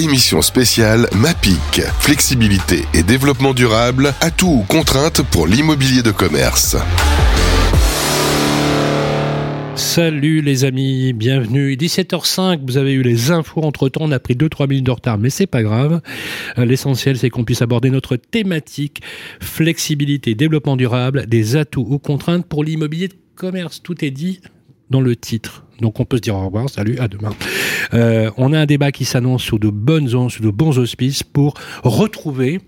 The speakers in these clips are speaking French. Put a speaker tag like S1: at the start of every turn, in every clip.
S1: émission spéciale MAPIC, flexibilité et développement durable, atouts ou contraintes pour l'immobilier de commerce.
S2: Salut les amis, bienvenue. 17h05, vous avez eu les infos entre temps, on a pris 2-3 minutes de retard, mais c'est pas grave. Euh, l'essentiel, c'est qu'on puisse aborder notre thématique flexibilité, développement durable, des atouts ou contraintes pour l'immobilier de commerce. Tout est dit dans le titre. Donc on peut se dire au revoir, salut, à demain. Euh, on a un débat qui s'annonce sous de bonnes sous de bons auspices pour retrouver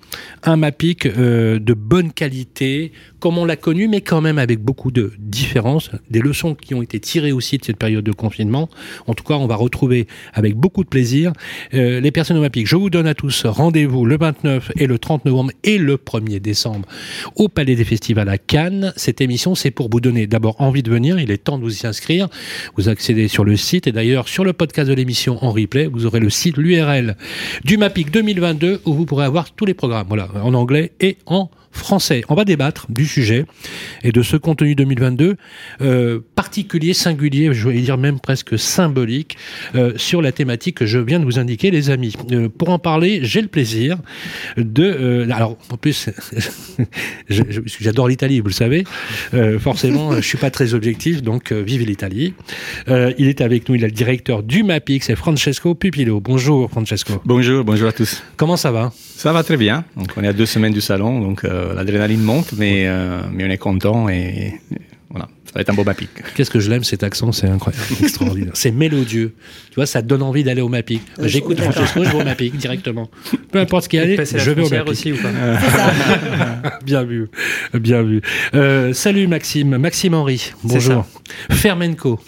S2: un MAPIC euh, de bonne qualité, comme on l'a connu, mais quand même avec beaucoup de différences, des leçons qui ont été tirées aussi de cette période de confinement. En tout cas, on va retrouver avec beaucoup de plaisir euh, les personnes MAPIC. Je vous donne à tous rendez-vous le 29 et le 30 novembre et le 1er décembre au Palais des Festivals à Cannes. Cette émission, c'est pour vous donner d'abord envie de venir. Il est temps de vous y inscrire. Vous accédez sur le site et d'ailleurs sur le podcast de l'émission en replay, vous aurez le site, l'URL du MAPIC 2022 où vous pourrez avoir tous les programmes, voilà, en anglais et en français. On va débattre du sujet et de ce contenu 2022 euh, particulier, singulier, je vais dire même presque symbolique, euh, sur la thématique que je viens de vous indiquer, les amis. Euh, pour en parler, j'ai le plaisir de... Alors, en plus, j'adore l'Italie, vous le savez. Forcément, je suis pas très objectif, donc vive l'Italie. il est avec nous, il est le directeur du MAPIC, c'est Francesco Pupillo. Bonjour Francesco.
S3: Bonjour, bonjour à tous.
S2: Comment ça va?
S3: Ça va très bien. Donc, on est à deux semaines du salon, donc euh, l'adrénaline monte, mais, euh, mais on est content et, voilà, ça va être un beau MAPIC.
S2: Qu'est-ce que je l'aime cet accent, c'est incroyable, extraordinaire. C'est mélodieux. Tu vois, ça te donne envie d'aller au MAPIC. Euh, J'écoute Francesco, je vais au MAPIC directement. Peu importe ce qu'il y a, je vais au MAPIC.
S4: aussi ou pas
S2: Bien vu, bien vu. Euh, salut Maxime, Maxime Henry. Bonjour. Fermenco.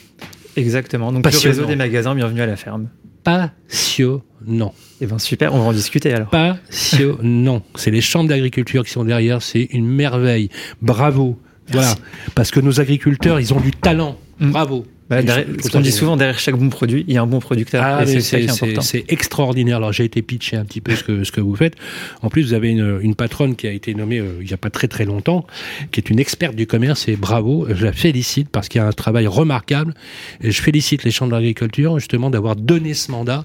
S4: Exactement. Donc le réseau des magasins, bienvenue à la ferme.
S2: Passionnant.
S4: Eh ben super, on va en discuter alors.
S2: Passionnant. c'est les chambres d'agriculture qui sont derrière, c'est une merveille. Bravo. Voilà. Parce que nos agriculteurs, ils ont du talent. Bravo.
S4: Bah, derrière, ce qu'on dit souvent, derrière chaque bon produit, il y a un bon producteur.
S2: Ah, c'est extraordinaire. Alors j'ai été pitché un petit peu ce que, ce que vous faites. En plus, vous avez une, une patronne qui a été nommée euh, il n'y a pas très très longtemps, qui est une experte du commerce et bravo, je la félicite parce qu'il y a un travail remarquable. Et je félicite les chambres d'agriculture justement d'avoir donné ce mandat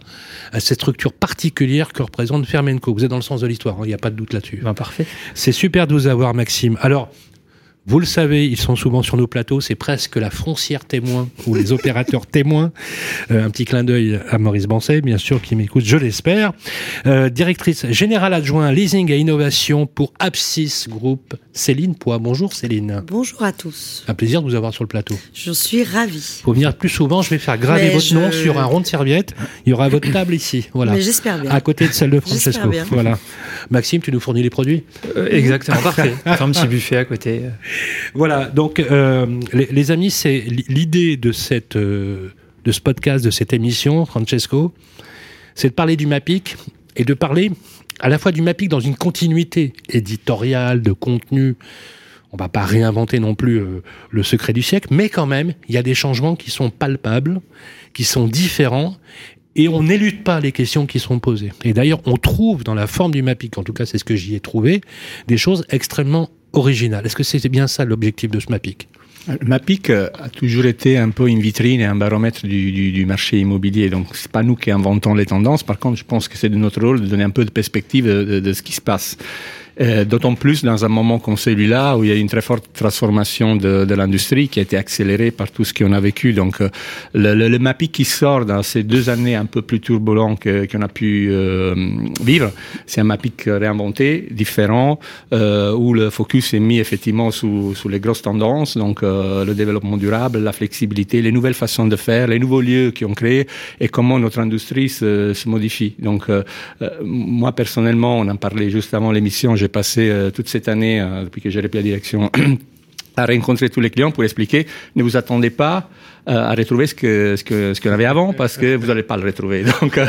S2: à cette structure particulière que représente Fermenco. Vous êtes dans le sens de l'histoire, hein, il n'y a pas de doute là-dessus.
S4: Ben, parfait.
S2: C'est super de vous avoir, Maxime. Alors, vous le savez, ils sont souvent sur nos plateaux, c'est presque la foncière témoin ou les opérateurs témoins. Euh, un petit clin d'œil à Maurice Bancet, bien sûr, qui m'écoute, je l'espère. Euh, directrice générale adjointe leasing et innovation pour Apsis Group, Céline Poix. Bonjour Céline.
S5: Bonjour à tous.
S2: Un plaisir de vous avoir sur le plateau.
S5: Je suis ravie.
S2: Faut venir plus souvent, je vais faire graver
S5: Mais
S2: votre
S5: je-
S2: nom sur un rond de serviette. Il y aura votre table ici, voilà.
S5: Mais j'espère bien.
S2: À côté de celle de Francesco.
S5: J'espère bien.
S2: Voilà. Maxime, tu nous fournis les produits?
S4: Euh, exactement, parfait. Un petit buffet à côté.
S2: Voilà, donc euh, les, amis, c'est l'idée de euh, de ce podcast, de cette émission, Francesco, c'est de parler du MAPIC et de parler à la fois du MAPIC dans une continuité éditoriale, de contenu. On va pas réinventer non plus euh, le secret du siècle, mais quand même, il y a des changements qui sont palpables, qui sont différents, et on n'élude pas les questions qui sont posées. Et d'ailleurs, on trouve dans la forme du MAPIC, en tout cas c'est ce que j'y ai trouvé, des choses extrêmement originales. Est-ce que c'est bien ça l'objectif de ce MAPIC
S3: MAPIC euh, a toujours été un peu une vitrine et un baromètre du, marché immobilier. Donc, c'est pas nous qui inventons les tendances. Par contre, je pense que c'est de notre rôle de donner un peu de perspective de, de ce qui se passe. Euh, D'autant plus dans un moment comme celui-là où il y a une très forte transformation de, de l'industrie qui a été accélérée par tout ce qu'on a vécu. Donc, euh, le, le, le qui sort dans ces deux années un peu plus turbulentes qu'on a pu euh, vivre, c'est un MAPIC réinventé, différent, euh, où le focus est mis effectivement sous, sous les grosses tendances, donc euh, le développement durable, la flexibilité, les nouvelles façons de faire, les nouveaux lieux qui ont créé et comment notre industrie se, se modifie. Donc, euh, moi personnellement, on en parlait juste avant l'émission, passé euh, toute cette année, euh, depuis que j'ai repris la direction, à rencontrer tous les clients pour expliquer, ne vous attendez pas à retrouver ce que ce que ce qu'on avait avant parce que vous n'allez pas le retrouver. Donc, euh,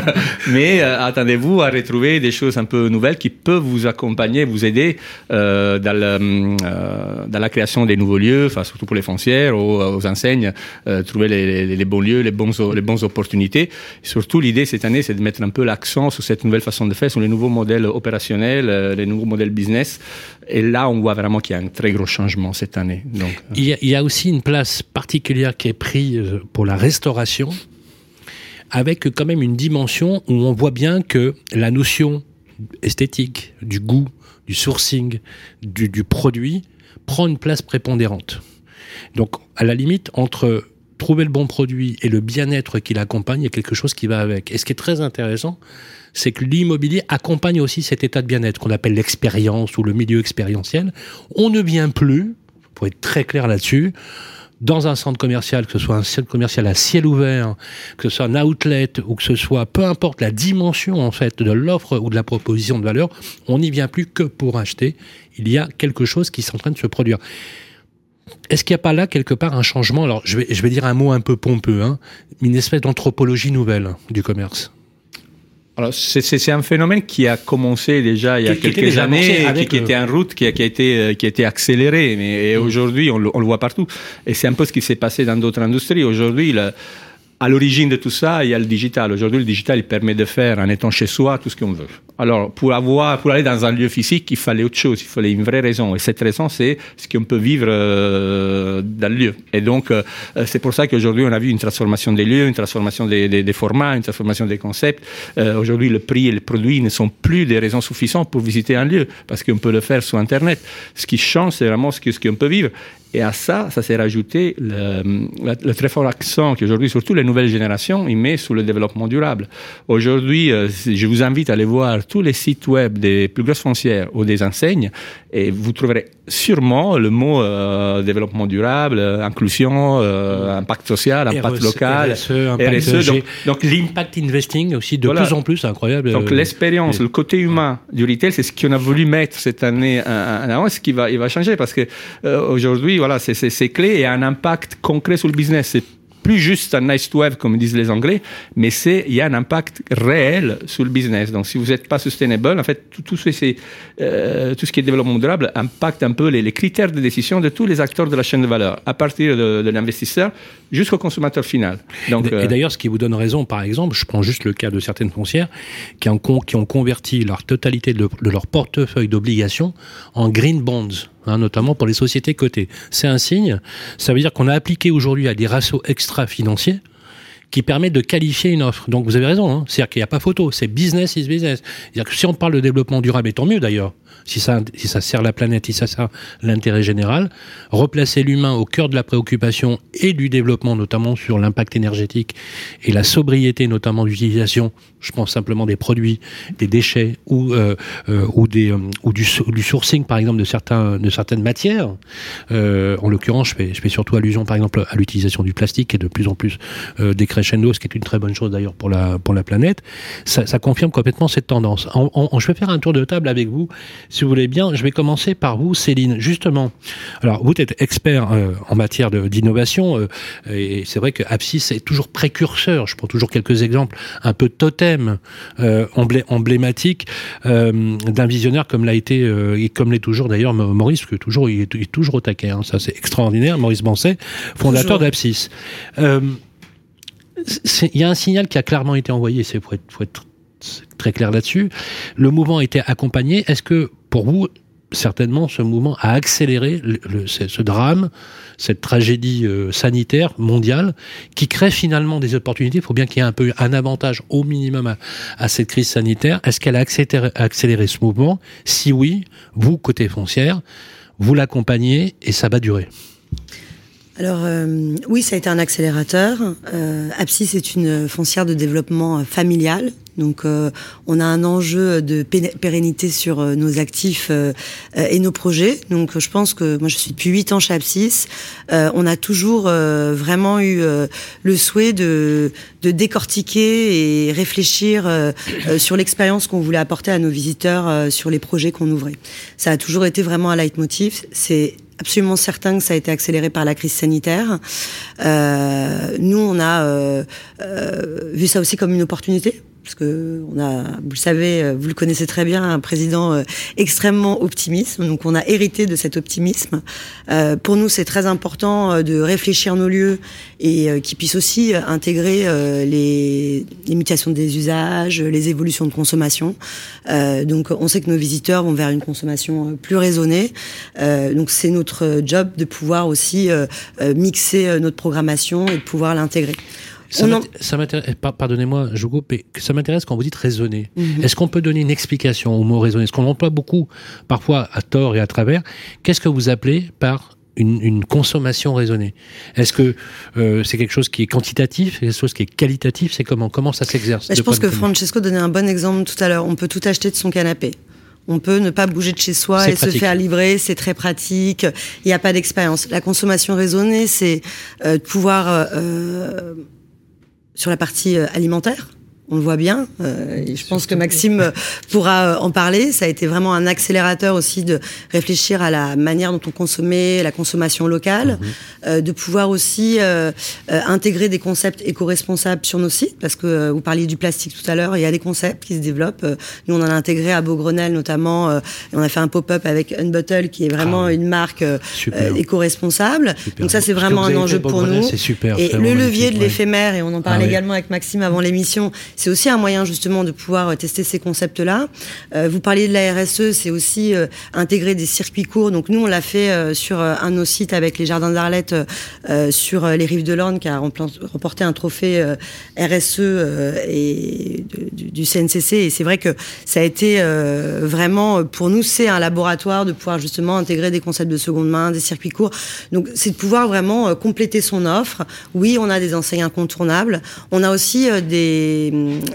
S3: mais euh, attendez-vous à retrouver des choses un peu nouvelles qui peuvent vous accompagner, vous aider euh, dans, euh, dans la création des nouveaux lieux, enfin surtout pour les foncières, aux, aux enseignes, euh, trouver les, les, les bons lieux, les bons les bonnes opportunités. Surtout, l'idée cette année, c'est de mettre un peu l'accent sur cette nouvelle façon de faire, sur les nouveaux modèles opérationnels, euh, les nouveaux modèles business. Et là, on voit vraiment qu'il y a un très gros changement cette année. Donc, euh,
S2: Il y, a, il y a aussi une place particulière qui est prise pour la restauration, avec quand même une dimension où on voit bien que la notion esthétique, du goût, du sourcing, du, du produit, prend une place prépondérante. Donc, à la limite, entre trouver le bon produit et le bien-être qui l'accompagne, il y a quelque chose qui va avec. Et ce qui est très intéressant, c'est que l'immobilier accompagne aussi cet état de bien-être qu'on appelle l'expérience ou le milieu expérientiel. On ne vient plus, pour être très clair là-dessus, dans un centre commercial, que ce soit un centre commercial à ciel ouvert, que ce soit un outlet ou que ce soit, peu importe la dimension en fait de l'offre ou de la proposition de valeur, on n'y vient plus que pour acheter. Il y a quelque chose qui est en train de se produire. Est-ce qu'il n'y a pas là quelque part un changement? Alors, je vais, je vais dire un mot un peu pompeux, hein, une espèce d'anthropologie nouvelle du commerce.
S3: Alors, c'est un phénomène qui a commencé déjà il y a quelques années, qui, qui, était en route, qui a, qui a été, euh, qui a été accéléré, mais mm. aujourd'hui, on, on, le voit partout. Et c'est un peu ce qui s'est passé dans d'autres industries. Aujourd'hui, à l'origine de tout ça, il y a le digital. Aujourd'hui, le digital, il permet de faire, en étant chez soi, tout ce qu'on veut. Alors, pour avoir, pour aller dans un lieu physique, il fallait autre chose. Il fallait une vraie raison. Et cette raison, c'est ce qu'on peut vivre euh, dans le lieu. Et donc, euh, c'est pour ça qu'aujourd'hui, on a vu une transformation des lieux, une transformation des, des, des formats, une transformation des concepts. Euh, aujourd'hui, le prix et le produit ne sont plus des raisons suffisantes pour visiter un lieu, parce qu'on peut le faire sur Internet. Ce qui change, c'est vraiment ce qu'on ce peut vivre. Et à ça, ça s'est rajouté le, le, très fort accent qu'aujourd'hui, surtout les nouvelles générations, ils mettent sur le développement durable. Aujourd'hui, euh, je vous invite à aller voir tous les sites web des plus grosses foncières ou des enseignes et vous trouverez sûrement le mot euh, développement durable, euh, inclusion, euh, impact social, impact RSE, local,
S2: RSE, impact RSE. Donc, donc l'impact investing aussi de voilà. plus en plus, incroyable.
S3: Donc l'expérience, le côté humain du retail, c'est ce qu'on a voulu mettre cette année en avant, ce qui va, il va changer parce que aujourd'hui, voilà, c'est clé et un impact concret sur le business. C'est plus juste un nice to have, comme disent les Anglais, mais c'est il y a un impact réel sur le business. Donc, si vous n'êtes pas sustainable, en fait, tout, tout, ce, euh, tout ce qui est développement durable impacte un peu les, les, critères de décision de tous les acteurs de la chaîne de valeur, à partir de, de l'investisseur jusqu'au consommateur final.
S2: Donc, et, euh, d'ailleurs, ce qui vous donne raison, par exemple, je prends juste le cas de certaines foncières qui ont, qui ont converti leur totalité de, de leur portefeuille d'obligations en green bonds. Hein, notamment pour les sociétés cotées. C'est un signe. Ça veut dire qu'on a appliqué aujourd'hui à des ratios extra-financiers qui permettent de qualifier une offre. Donc vous avez raison, hein. c'est-à-dire qu'il n'y a pas photo, c'est business is business. C'est-à-dire que si on parle de développement durable, et tant mieux d'ailleurs, si ça, si ça sert la planète, si ça sert l'intérêt général, replacer l'humain au cœur de la préoccupation et du développement, notamment sur l'impact énergétique et la sobriété, notamment d'utilisation, je pense simplement des produits, des déchets ou, euh, euh, ou, des, euh, ou du, sourcing, par exemple, de, certains, de certaines matières. En l'occurrence, je fais, surtout allusion, par exemple, à l'utilisation du plastique, qui est de plus en plus décrescendo, ce qui est une très bonne chose d'ailleurs pour la, pour la planète. Ça, confirme complètement cette tendance. En, en, je vais faire un tour de table avec vous si vous voulez bien, je vais commencer par vous, Céline. Justement, alors vous êtes expert euh, en matière d'innovation euh, et c'est vrai que Apsis est toujours précurseur. Je prends toujours quelques exemples, un peu totem euh, emblé emblématique d'un visionnaire comme l'a été et comme l'est toujours d'ailleurs Maurice, que toujours il est, il est toujours au taquet. Hein, ça c'est extraordinaire. Maurice Bancet, fondateur d'Apsis. Il y a un signal qui a clairement été envoyé. C'est faut être, très clair là-dessus. Le mouvement a été accompagné. Est-ce que pour vous, certainement, ce mouvement a accéléré ce drame, cette tragédie euh, sanitaire mondiale, qui crée finalement des opportunités? Il faut bien qu'il y ait un peu un avantage au minimum à, cette crise sanitaire. Est-ce qu'elle a accéléré, ce mouvement? Si oui, vous, côté foncière, vous l'accompagnez et ça va durer
S5: alors euh, oui, ça a été un accélérateur. Euh, Apsis est une foncière de développement familial, donc euh, on a un enjeu de pérennité sur euh, nos actifs euh, et nos projets. Donc je pense que moi je suis depuis huit ans chez Apsis. on a toujours vraiment eu le souhait de, de décortiquer et réfléchir sur l'expérience qu'on voulait apporter à nos visiteurs sur les projets qu'on ouvrait. Ça a toujours été vraiment un leitmotiv. C'est absolument certain que ça a été accéléré par la crise sanitaire. Euh, nous, on a euh, euh, vu ça aussi comme une opportunité parce que on a, vous le savez, euh, vous le connaissez très bien, un président euh, extrêmement optimiste. Donc on a hérité de cet optimisme. Euh, pour nous, c'est très important euh, de réfléchir nos lieux et euh, qui puissent aussi intégrer les, les mutations des usages, les évolutions de consommation. donc on sait que nos visiteurs vont vers une consommation plus raisonnée. donc c'est notre job de pouvoir aussi mixer notre programmation et de pouvoir l'intégrer.
S2: Ça m'intéresse, pardonnez-moi, je coupe, ça m'intéresse quand vous dites raisonner. Mhm. Est-ce qu'on peut donner une explication au mot raisonner? Ce qu'on emploie beaucoup, parfois à tort et à travers? Qu'est-ce que vous appelez par une, consommation raisonnée? Est-ce que euh, c'est quelque chose qui est quantitatif, quelque chose qui est qualitatif? C'est comment Comment ça s'exerce
S5: Je pense que Francesco donnait un bon exemple tout à l'heure. On peut tout acheter de son canapé. On peut ne pas bouger de chez soi et se faire livrer, c'est très pratique. Il n'y a pas d'expérience. La consommation raisonnée, c'est euh, de pouvoir, euh, sur la partie alimentaire, on le voit bien. Euh, je pense que Maxime pourra euh, en parler. Ça a été vraiment un accélérateur aussi de réfléchir à la manière dont on consommait, la consommation locale, mhm. euh, de pouvoir aussi intégrer des concepts éco-responsables sur nos sites, parce que vous parliez du plastique tout à l'heure, il y a des concepts qui se développent. Nous, on en a intégré à Beaugrenelle notamment. et on a fait un pop-up avec Unbottle, qui est vraiment ah une marque éco-responsable. Donc ça, c'est vraiment un enjeu pour nous.
S2: Super,
S5: et le levier de l'éphémère, et on en parlait ah également avec Maxime avant l'émission, c'est aussi un moyen justement de pouvoir euh, tester ces concepts-là. Euh, vous parliez de la RSE, c'est aussi euh, intégrer des circuits courts. Donc nous, on l'a fait sur un de nos sites avec les Jardins d'Arlette sur les rives de l'Orne, qui a remporté un trophée RSE et du, CNCC. Et c'est vrai que ça a été vraiment, pour nous, c'est un laboratoire de pouvoir justement intégrer des concepts de seconde main, des circuits courts. Donc c'est de pouvoir vraiment compléter son offre. Oui, on a des enseignes incontournables. On a aussi des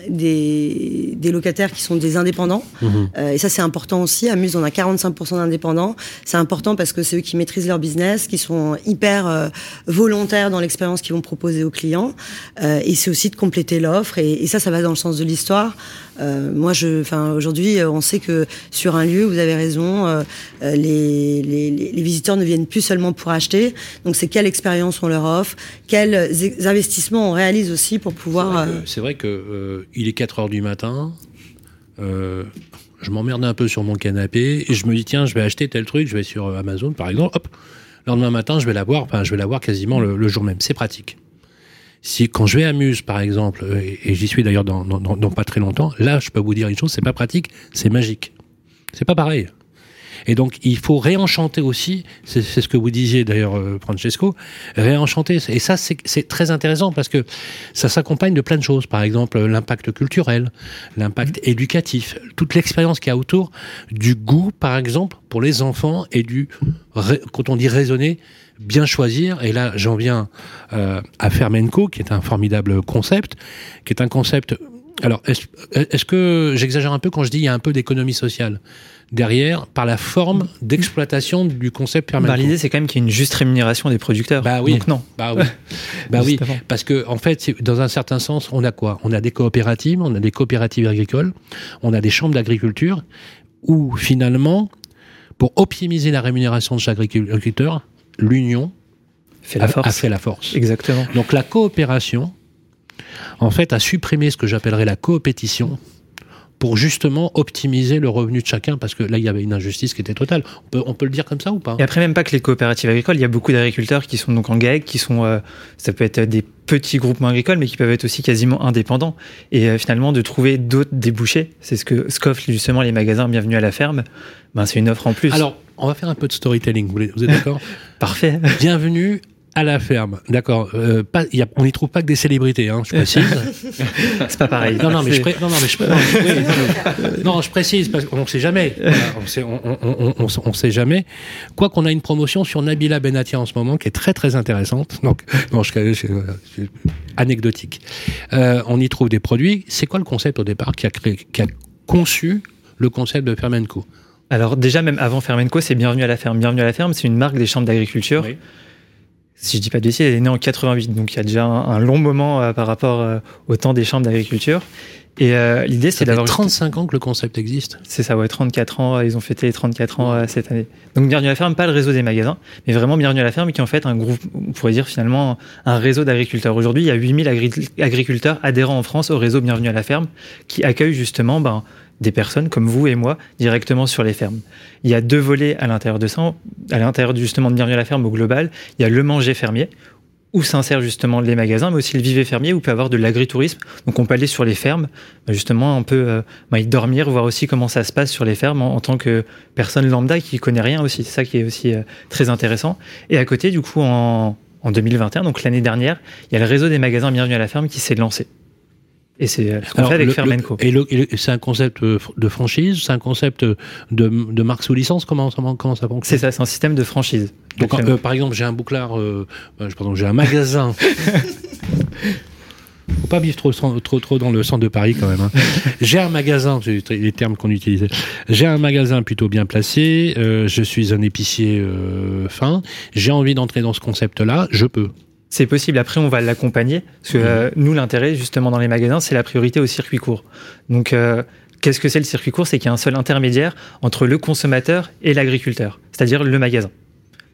S5: des, locataires qui sont des indépendants. Mhm. Euh, et ça, c'est important aussi. À Muse, on a 45% d'indépendants. C'est important parce que c'est eux qui maîtrisent leur business, qui sont hyper euh, volontaires dans l'expérience qu'ils vont proposer aux clients. Euh, et c'est aussi de compléter l'offre. Et, ça, ça va dans le sens de l'histoire. moi, je, enfin, aujourd'hui, on sait que sur un lieu, vous avez raison, les, les, visiteurs ne viennent plus seulement pour acheter. Donc, c'est quelle expérience on leur offre, quels investissements on réalise aussi pour pouvoir.
S2: C'est vrai que euh, il est 4 heures du matin, euh, je m'emmerde un peu sur mon canapé et je me dis tiens je vais acheter tel truc, je vais sur Amazon par exemple, hop, le lendemain matin je vais l'avoir, enfin je vais l'avoir quasiment le, jour même, c'est pratique. Si quand je vais à Muse par exemple, euh, et, j'y suis d'ailleurs dans, dans, pas très longtemps, là je peux vous dire une chose, c'est pas pratique, c'est magique. C'est pas pareil. Et donc, il faut réenchanter aussi, c'est ce que vous disiez d'ailleurs, euh, Francesco, réenchanter. Et ça, c'est très intéressant parce que ça s'accompagne de plein de choses. Par exemple, l'impact culturel, l'impact mmh. éducatif, toute l'expérience qu'il y a autour du goût, par exemple, pour les enfants et du, quand on dit raisonner, bien choisir. Et là, j'en viens euh, à Fermenco, qui est un formidable concept, qui est un concept. Alors, est-ce que j'exagère un peu quand je dis il y a un peu d'économie sociale? Derrière par la forme d'exploitation du concept permanent.
S4: Bah, L'idée, c'est quand même qu'il y ait une juste rémunération des producteurs.
S2: Bah oui.
S4: Donc non.
S2: Bah oui. bah oui. Parce que, en fait, dans un certain sens, on a quoi? On a des coopératives, on a des coopératives agricoles, on a des chambres d'agriculture où finalement, pour optimiser la rémunération de chaque agriculteur, l'union a, a fait la force.
S4: Exactement.
S2: Donc la coopération, en fait, a supprimé ce que j'appellerais la coopétition pour justement optimiser le revenu de chacun, parce que là, il y avait une injustice qui était totale. On peut, on peut le dire comme ça ou pas?
S4: Et après, même pas que les coopératives agricoles, il y a beaucoup d'agriculteurs qui sont donc en GAEC, qui sont, euh, ça peut être des petits groupements agricoles, mais qui peuvent être aussi quasiment indépendants. Et euh, finalement, de trouver d'autres débouchés, c'est ce que s'offrent justement les magasins Bienvenue à la ferme, ben, c'est une offre en plus.
S2: Alors, on va faire un peu de storytelling, vous êtes d'accord?
S4: Parfait.
S2: Bienvenue à la ferme, d'accord. Euh, on n'y trouve pas que des célébrités, hein, je précise.
S4: c'est pas pareil.
S2: Non, non, mais je, non, non, mais je, non, je précise parce qu'on ne sait jamais. on sait, on, sait jamais. Quoi qu'on a une promotion sur Nabila Benatia en ce moment qui est très très intéressante. Donc, non, je, je, anecdotique. Euh, on y trouve des produits. C'est quoi le concept au départ qui a créé, qui a conçu le concept de Fermenco?
S4: Alors déjà, même avant Fermenco, c'est Bienvenue à la ferme. Bienvenue à la ferme, c'est une marque des chambres d'agriculture. Oui si je dis pas de bêtises, elle est née en 88, donc il y a déjà un, long moment euh, par rapport euh, au temps des chambres d'agriculture. Et euh, l'idée, c'est d'avoir.
S2: 35 ans que le concept existe.
S4: C'est ça, ouais, 34 ans. Ils ont fêté les 34 ans cette année. Donc, Bienvenue à la ferme, pas le réseau des magasins, mais vraiment Bienvenue à la ferme, qui est en fait un groupe, on pourrait dire finalement un réseau d'agriculteurs. Aujourd'hui, il y a 8000 agriculteurs adhérents en France au réseau Bienvenue à la ferme, qui accueille justement ben, des personnes comme vous et moi directement sur les fermes. Il y a deux volets à l'intérieur de ça, à l'intérieur justement de Bienvenue à la ferme au global. Il y a le manger fermier, où s'insèrent justement les magasins, mais aussi le viver fermier, où on peut avoir de l'agritourisme. Donc on peut aller sur les fermes, bah, justement un peu euh, bah, y dormir, voir aussi comment ça se passe sur les fermes en, tant que personne lambda qui connaît rien aussi. C'est ça qui est aussi euh, très intéressant. Et à côté, du coup, en, en 2021, donc l'année dernière, il y a le réseau des magasins Bienvenue à la ferme qui s'est lancé. Et c'est euh, ce qu'on fait avec Fermenco.
S2: et, c'est un concept euh, de franchise, c'est un concept de, de marque sous licence, comment, comment ça fonctionne?
S4: C'est ça, c'est un système de franchise.
S2: Donc, euh, par exemple, j'ai un bouclard, euh, pardon, j'ai un magasin. Faut pas vivre trop, trop, trop dans le centre de Paris quand même. Hein. J'ai un magasin, c'est les termes qu'on utilisait. J'ai un magasin plutôt bien placé. Euh, je suis un épicier euh, fin. J'ai envie d'entrer dans ce concept-là. Je peux.
S4: C'est possible. Après, on va l'accompagner. Parce que euh, nous, l'intérêt, justement, dans les magasins, c'est la priorité au circuit court. Donc, qu'est-ce que c'est le circuit court? C'est qu'il y a un seul intermédiaire entre le consommateur et l'agriculteur, c'est-à-dire le magasin.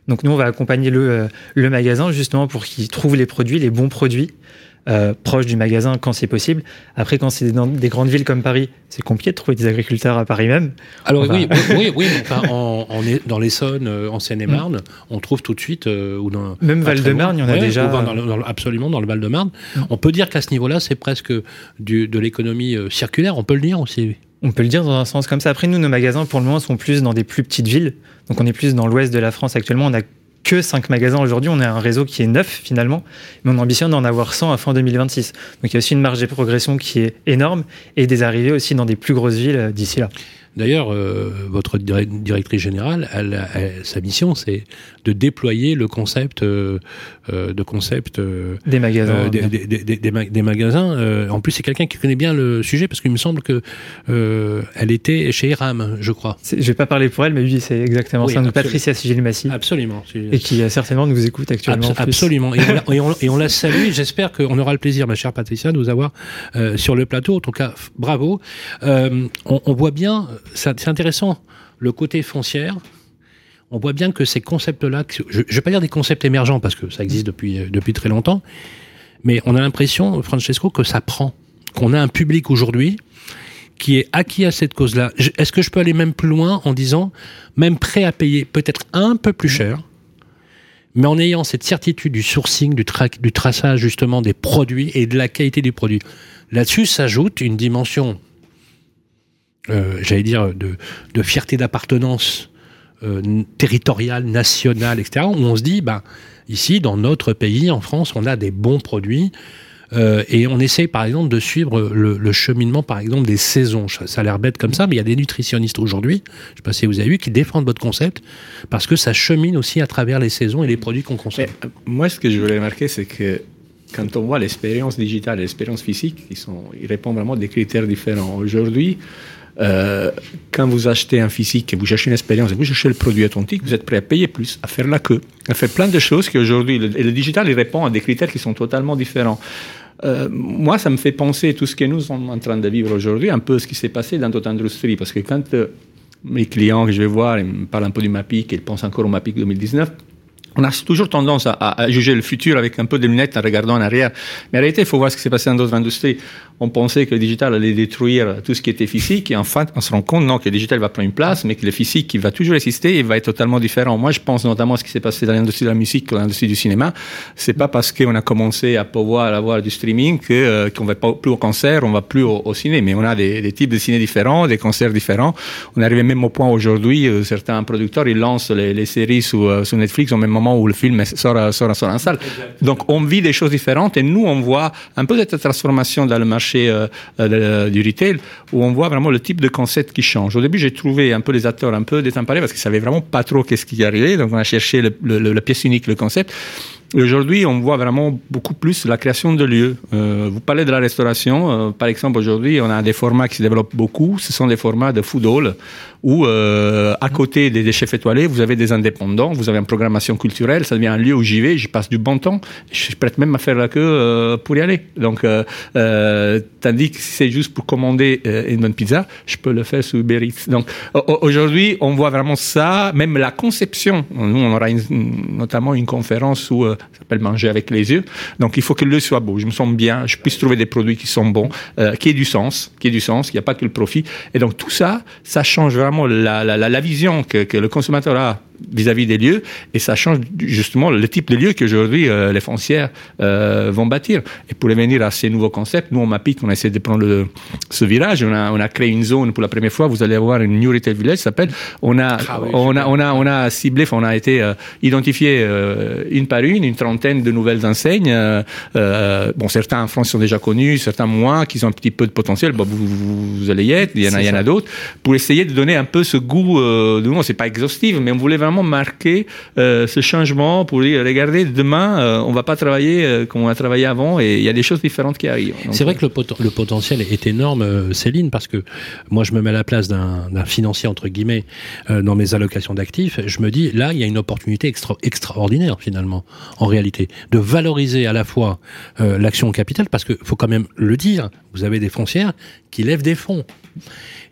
S4: Donc, nous, on va accompagner le, le magasin justement pour qu'il trouve les produits, les bons produits, euh, proche du magasin quand c'est possible. Après, quand c'est dans des grandes villes comme Paris, c'est compliqué de trouver des agriculteurs à Paris même.
S2: Alors oui, oui, oui, enfin, est dans l'Essonne, euh, en Seine-et-Marne, on trouve tout de suite euh, ou dans
S4: même Val-de-Marne, il y en a déjà.
S2: absolument dans le Val-de-Marne. Mm. On peut dire qu'à ce niveau-là, c'est presque du, de l'économie circulaire. On peut le dire aussi.
S4: On peut le dire dans un sens comme ça. Après, nous, nos magasins, pour le moment, sont plus dans des plus petites villes. Donc, on est plus dans l'ouest de la France actuellement. On a que 5 magasins aujourd'hui. On a un réseau qui est neuf finalement, mais on ambitionne d'en avoir 100 à fin 2026. Donc il y a aussi une marge de progression qui est énorme et des arrivées aussi dans des plus grosses villes euh, d'ici là.
S2: D'ailleurs, euh, votre directrice générale, sa mission, c'est de déployer le concept, euh, euh de concept
S4: des magasins.
S2: Des, des, des, des, magasins. en plus, c'est quelqu'un qui connaît bien le sujet parce qu'il me semble que elle était chez Eram, je crois.
S4: Je vais pas parler pour elle, mais oui, c'est exactement ça. Donc, Patricia Sigilmassi.
S2: Absolument.
S4: Et qui certainement nous écoute actuellement.
S2: absolument. et on, et on la salue. J'espère qu'on aura le plaisir, ma chère Patricia, de vous avoir sur le plateau. En tout cas, bravo. On, on voit bien c'est intéressant, le côté foncière. On voit bien que ces concepts-là, je ne vais pas dire des concepts émergents parce que ça existe depuis, euh, depuis très longtemps, mais on a l'impression, Francesco, que ça prend, qu'on a un public aujourd'hui qui est acquis à cette cause-là. Est-ce que je peux aller même plus loin en disant, même prêt à payer peut-être un peu plus cher, mais en ayant cette certitude du sourcing, du, du traçage justement des produits et de la qualité des produits? Là-dessus s'ajoute une dimension euh, j'allais dire, de, fierté d'appartenance euh, territoriale, nationale, etc., où on se dit, ben, ici, dans notre pays, en France, on a des bons produits. Euh, et on essaye par exemple de suivre le, cheminement par exemple des saisons. Ça, a l'air bête comme ça, mais il y a des nutritionnistes aujourd'hui, je ne sais pas si vous avez vu, qui défendent votre concept parce que ça chemine aussi à travers les saisons et les produits qu'on consomme.
S3: Moi, ce que je voulais remarquer, c'est que quand on voit l'expérience digitale et l'expérience physique, ils, sont, ils répondent vraiment à des critères différents. Aujourd'hui, euh, quand vous achetez un physique et vous cherchez une expérience et vous cherchez le produit authentique, vous êtes prêt à payer plus, à faire la queue, à faire plein de choses qui aujourd'hui, le, le digital, il répond à des critères qui sont totalement différents. Euh, moi, ça me fait penser tout ce que nous sommes en train de vivre aujourd'hui, un peu ce qui s'est passé dans d'autres industries, parce que quand euh, mes clients que je vais voir, ils me parlent un peu du MAPIC, ils pensent encore au MAPIC 2019, on a toujours tendance à, à, juger le futur avec un peu de lunettes en regardant en arrière. Mais en réalité, il faut voir ce qui s'est passé dans d'autres industries on pensait que le digital allait détruire tout ce qui était physique, et en fait, on se rend compte non, que le digital va prendre une place, mais que le physique, qui va toujours exister, il va être totalement différent. Moi, je pense notamment à ce qui s'est passé dans l'industrie de la musique, dans l'industrie du cinéma. C'est pas parce qu'on a commencé à pouvoir avoir du streaming que euh, qu'on va pas plus au concert, on va plus au, ciné, mais on a des, types de ciné différents, des concerts différents. On est arrivé même au point aujourd'hui, euh, certains producteurs ils lancent les, séries sous, euh, sous, Netflix au même moment où le film sort, sort, sort en salle. Donc, on vit des choses différentes et nous, on voit un peu cette transformation dans le marché euh, euh, du retail, où on voit vraiment le type de concept qui change. Au début, j'ai trouvé un peu les acteurs un peu désemparés parce qu'ils savaient vraiment pas trop qu'est-ce qui arrivait. Donc, on a cherché la pièce unique, le concept. Aujourd'hui, on voit vraiment beaucoup plus la création de lieux. Euh, vous parlez de la restauration. par exemple, aujourd'hui, on a des formats qui se développent beaucoup. Ce sont des formats de food hall où, euh, à côté des, chefs étoilés, vous avez des indépendants, vous avez une programmation culturelle, ça devient un lieu où j'y vais, j'y passe du bon temps, je suis prêt même à faire la queue euh, pour y aller. Donc, euh, euh tandis que si c'est juste pour commander euh, une bonne pizza, je peux le faire sous Uber Eats. Donc, aujourd'hui, on voit vraiment ça, même la conception. Nous, on aura notamment une conférence où ça s'appelle Manger avec les yeux. Donc, il faut que le lieu soit beau, je me sens bien, je puisse trouver des produits qui sont bons, qui aient du sens, qui aient du sens, qu'il n'y a pas que le profit. Et donc, tout ça, ça change vraiment la, la, la vision que, le consommateur a vis-à-vis des lieux et ça change justement le type de lieux qu'aujourd'hui euh, les foncières euh, vont bâtir. Et pour revenir à ces nouveaux concepts, nous, on MAPIC, on a essayé de prendre le, ce virage. On a, on a créé une zone pour la première fois. Vous allez voir une New Retail Village s'appelle. On a, ah on, a, on, a, on a ciblé, on a été euh, identifié euh, une par une, une trentaine de nouvelles enseignes. Euh, bon, certains en France sont déjà connus, certains moins, qui ont un petit peu de potentiel. Bon, vous, vous, allez y être. Il y en a, il y en a d'autres. Pour essayer de donner un peu ce goût de nous. C'est pas exhaustif, mais on voulait vraiment marquer ce changement pour dire, regardez, demain, on va pas travailler comme on a travaillé avant et il y a des choses différentes qui arrivent.
S2: C'est vrai que le, le, potentiel est énorme, Céline, parce que moi, je me mets à la place d'un financier, entre guillemets, dans mes allocations d'actifs. Je me dis, là, il y a une opportunité extra, extraordinaire, finalement, en réalité, de valoriser à la fois l'action au capital, parce qu'il faut quand même le dire, vous avez des foncières qui lèvent des fonds.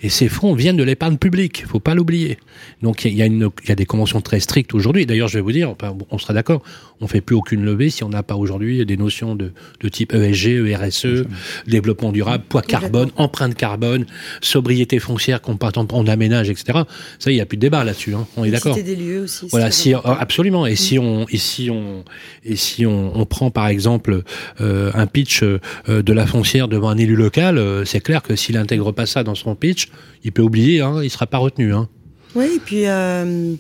S2: Et ces fonds viennent de l'épargne publique, faut pas l'oublier. Donc il y, y, a des conventions très strictes aujourd'hui. D'ailleurs, je vais vous dire, on sera d'accord, on fait plus aucune levée si on n'a pas aujourd'hui des notions de, de, type ESG, ERSE, développement durable, poids carbone, empreinte carbone, sobriété foncière, compartant on aménage, etc. Ça, il n'y a plus de débat là-dessus. Hein. On est d'accord.
S5: des lieux aussi.
S2: Voilà, si, absolument. Et si on, et si on, et si on, on prend par exemple euh, un pitch euh, de la foncière devant un élu local, euh, c'est clair que s'il intègre pas ça dans son pitch, il peut oublier, hein, il sera pas retenu. Hein.
S5: Oui, et puis euh,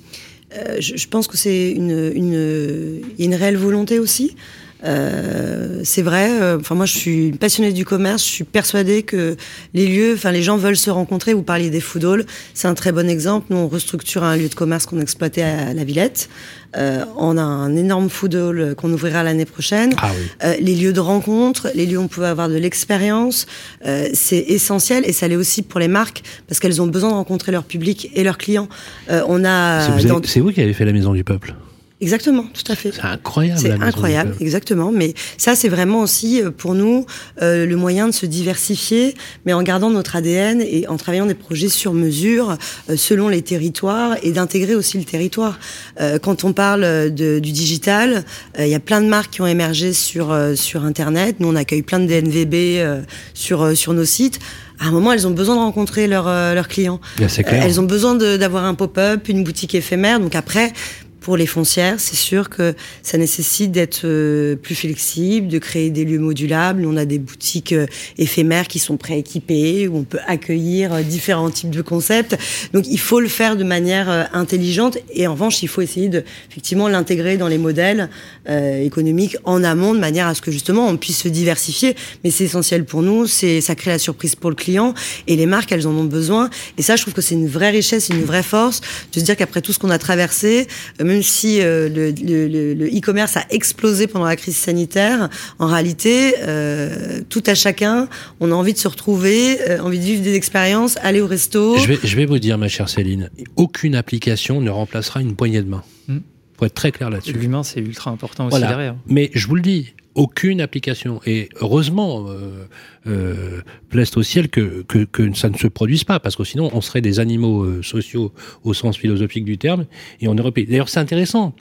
S5: euh, je, je, pense que c'est une, une, une réelle volonté aussi. Euh, c'est vrai. Euh, enfin, moi, je suis passionnée du commerce. Je suis persuadée que les lieux, enfin, les gens veulent se rencontrer. Vous parliez des food halls. C'est un très bon exemple. Nous, on restructure un lieu de commerce qu'on exploitait à la Villette. Euh, on a un énorme food hall qu'on ouvrira l'année prochaine.
S2: Ah oui.
S5: euh, les lieux de rencontre, les lieux où on peut avoir de l'expérience, euh, c'est essentiel et ça l'est aussi pour les marques parce qu'elles ont besoin de rencontrer leur public et leurs clients. Euh, on a.
S2: C'est vous, dans... vous, qui avez fait la Maison du Peuple?
S5: Exactement, tout à fait.
S2: C'est incroyable.
S5: C'est incroyable, exactement. Mais ça, c'est vraiment aussi euh, pour nous euh, le moyen de se diversifier, mais en gardant notre ADN et en travaillant des projets sur mesure euh, selon les territoires et d'intégrer aussi le territoire. Euh, quand on parle de, du digital, euh, il y a plein de marques qui ont émergé sur sur Internet. Nous, on accueille plein de DNVB sur sur nos sites à un moment, elles ont besoin de rencontrer leurs leurs clients.
S2: Bien, clair.
S5: elles ont besoin d'avoir un pop-up, une boutique éphémère. Donc après, pour les foncières, c'est sûr que ça nécessite d'être euh, plus flexible, de créer des lieux modulables. On a des boutiques euh, éphémères qui sont prééquipées, où on peut accueillir euh, différents types de concepts. Donc il faut le faire de manière intelligente et en revanche, il faut essayer de effectivement l'intégrer dans les modèles économiques en amont, de manière à ce que justement on puisse se diversifier. Mais c'est essentiel pour nous, c'est ça crée la surprise pour le client et les marques, elles en ont besoin. Et ça, je trouve que c'est une vraie richesse, une vraie force de se dire qu'après tout ce qu'on a traversé, même si euh, le e-commerce e a explosé pendant la crise sanitaire, en réalité, euh, tout à chacun, on a envie de se retrouver, euh, envie de vivre des expériences, aller au resto.
S2: Je vais, je vais vous dire, ma chère Céline, aucune application ne remplacera une poignée de main. Mm. Faut être très clair là-dessus.
S4: L'humain, c'est ultra important aussi
S2: voilà.
S4: derrière.
S2: Mais je vous le dis, aucune application. Et heureusement, euh, euh, plaise au ciel que, que, que, ça ne se produise pas, parce que sinon on serait des animaux euh, sociaux au sens philosophique du terme, et on aurait D'ailleurs, c'est intéressant.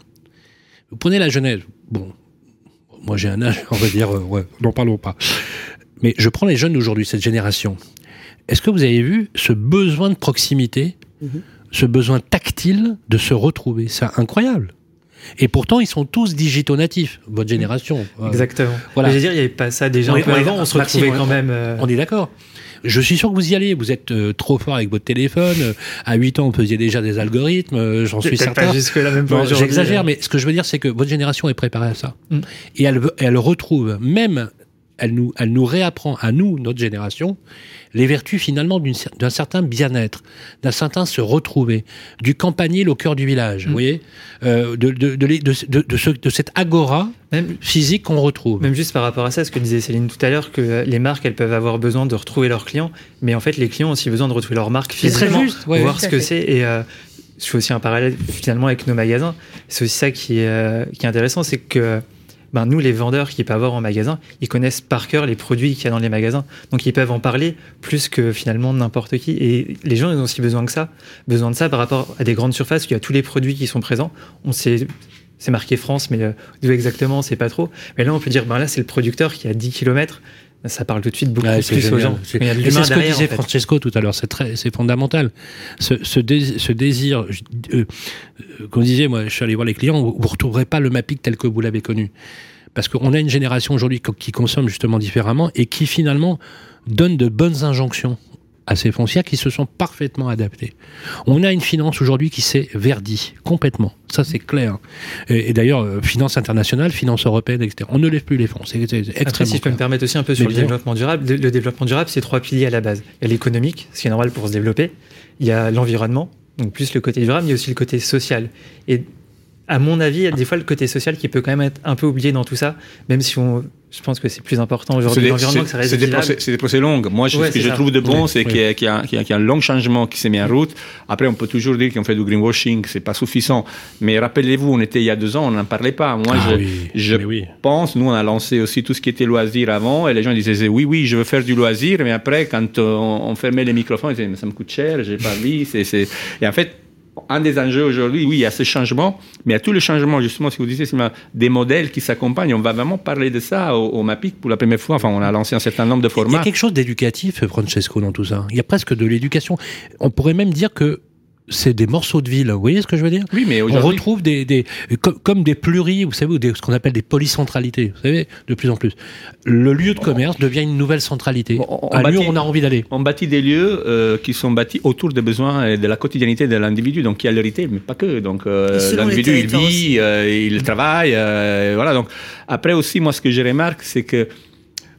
S2: Vous prenez la Genève. Bon, moi j'ai un âge, on va dire, euh, ouais, n'en parlons pas. Mais je prends les jeunes d'aujourd'hui, cette génération. Est-ce que vous avez vu ce besoin de proximité, mm -hmm. ce besoin tactile de se retrouver C'est incroyable. Et pourtant, ils sont tous digitaux natifs, votre génération.
S4: Exactement. Voilà. Je veux dire, il n'y avait pas ça déjà un peu avant, on se retrouvait quand même. Euh...
S2: On est d'accord. Je suis sûr que vous y allez. Vous êtes euh, trop fort avec votre téléphone. À 8 ans, vous faisiez déjà des algorithmes. Euh, J'en suis certain.
S4: Pas jusque là même
S2: bon, J'exagère, mais ce que je veux dire, c'est que votre génération est préparée à ça. Mm. Et elle, elle retrouve, même, elle nous, elle nous réapprend à nous, notre génération, les vertus finalement d'un certain bien-être, d'un certain se retrouver, du campanile au cœur du village, mmh. vous voyez, euh, de, de, de, de, de, ce, de cette agora même, physique qu'on retrouve.
S4: Même juste par rapport à ça, ce que disait Céline tout à l'heure, que les marques, elles peuvent avoir besoin de retrouver leurs clients, mais en fait, les clients ont aussi besoin de retrouver leur marque physiquement,
S2: juste, ouais,
S4: voir ce que c'est. Et euh, je fais aussi un parallèle finalement avec nos magasins. C'est aussi ça qui est, euh, qui est intéressant, c'est que ben nous, les vendeurs qui peuvent avoir en magasin, ils connaissent par cœur les produits qu'il y a dans les magasins. Donc, ils peuvent en parler plus que finalement n'importe qui. Et les gens, ils ont aussi besoin que ça. Besoin de ça par rapport à des grandes surfaces, il y a tous les produits qui sont présents. On sait, c'est marqué France, mais euh, d'où exactement, c'est pas trop. Mais là, on peut dire, ben là, c'est le producteur qui a 10 km ça parle tout de suite beaucoup
S2: Ouais,
S4: plus
S2: c'est
S4: aux
S2: génial.
S4: gens.
S2: C'est ce que disait
S4: en fait.
S2: Francesco tout à l'heure, c'est très, c'est fondamental. Ce, ce, dé- ce désir, euh, euh, comme je disais, moi, je suis allé voir les clients, vous, vous retrouverez pas le MAPIC tel que vous l'avez connu. Parce qu'on a une génération aujourd'hui qui consomme justement différemment et qui finalement donne de bonnes injonctions à ces foncières qui se sont parfaitement adaptées. On a une finance aujourd'hui qui s'est verdie complètement. Ça, c'est clair. Et, et d'ailleurs, euh, finance internationale, finance européenne, etc. On ne lève plus les fonds. C'est c'est
S4: Après,
S2: extrêmement
S4: si je peux me
S2: clair.
S4: permettre aussi un peu sur
S2: Mais
S4: le
S2: bien.
S4: développement durable, le, le développement durable, c'est trois piliers à la base. Il y a l'économique, ce qui est normal pour se développer. Il y a l'environnement, donc plus le côté durable, mais aussi le côté social. Et à mon avis, il y a des fois le côté social qui peut quand même être un peu oublié dans tout ça, même si on, je pense que c'est plus important aujourd'hui l'environnement que ça
S3: c'est-
S4: reste
S3: c'est des procès, c'est des procès longs. Moi, je-
S4: Ouais,
S3: ce que je trouve de bon,
S2: Oui,
S3: c'est
S2: oui.
S3: qu'il y, a- y y un long changement qui s'est mis en route. Après, on peut toujours dire qu'on fait du greenwashing, c'est pas suffisant. Mais rappelez-vous, on était il y a deux ans, on n'en parlait pas. Moi,
S2: Ah
S3: je,
S2: oui,
S3: je
S2: mais oui.
S3: pense, nous, on a lancé aussi tout ce qui était loisir avant, et les gens disaient oui, oui, je veux faire du loisir, mais après, quand euh, on, on fermait les microphones, ils disaient mais ça me coûte cher, j'ai pas envie. Et en fait, un des enjeux aujourd'hui, oui, il y a ce changement, mais il y a tout le changement, justement, si vous disiez, des modèles qui s'accompagnent. On va vraiment parler de ça au, au MAPIC pour la première fois. Enfin, on a lancé un certain nombre de
S2: Il y a
S3: formats.
S2: quelque chose d'éducatif, Francesco, dans tout ça. Il y a presque de l'éducation. On pourrait même dire que c'est des morceaux de ville. Vous voyez ce que je veux dire
S3: Oui, mais
S2: On retrouve des, des comme, comme des pluris, vous savez, ou des, ce qu'on appelle des polycentralités. Vous savez, de plus en plus. Le lieu de commerce devient une nouvelle centralité.
S3: On-
S2: lieu
S3: bâtit-
S2: où on a envie d'aller.
S3: on bâtit des lieux euh, qui sont bâtis autour des besoins et de la quotidianité de l'individu. Donc, il y a le retail, mais pas que. Donc, euh, l'individu, il vit, euh, il travaille. euh, voilà. Donc, après aussi, moi, ce que je remarque, c'est que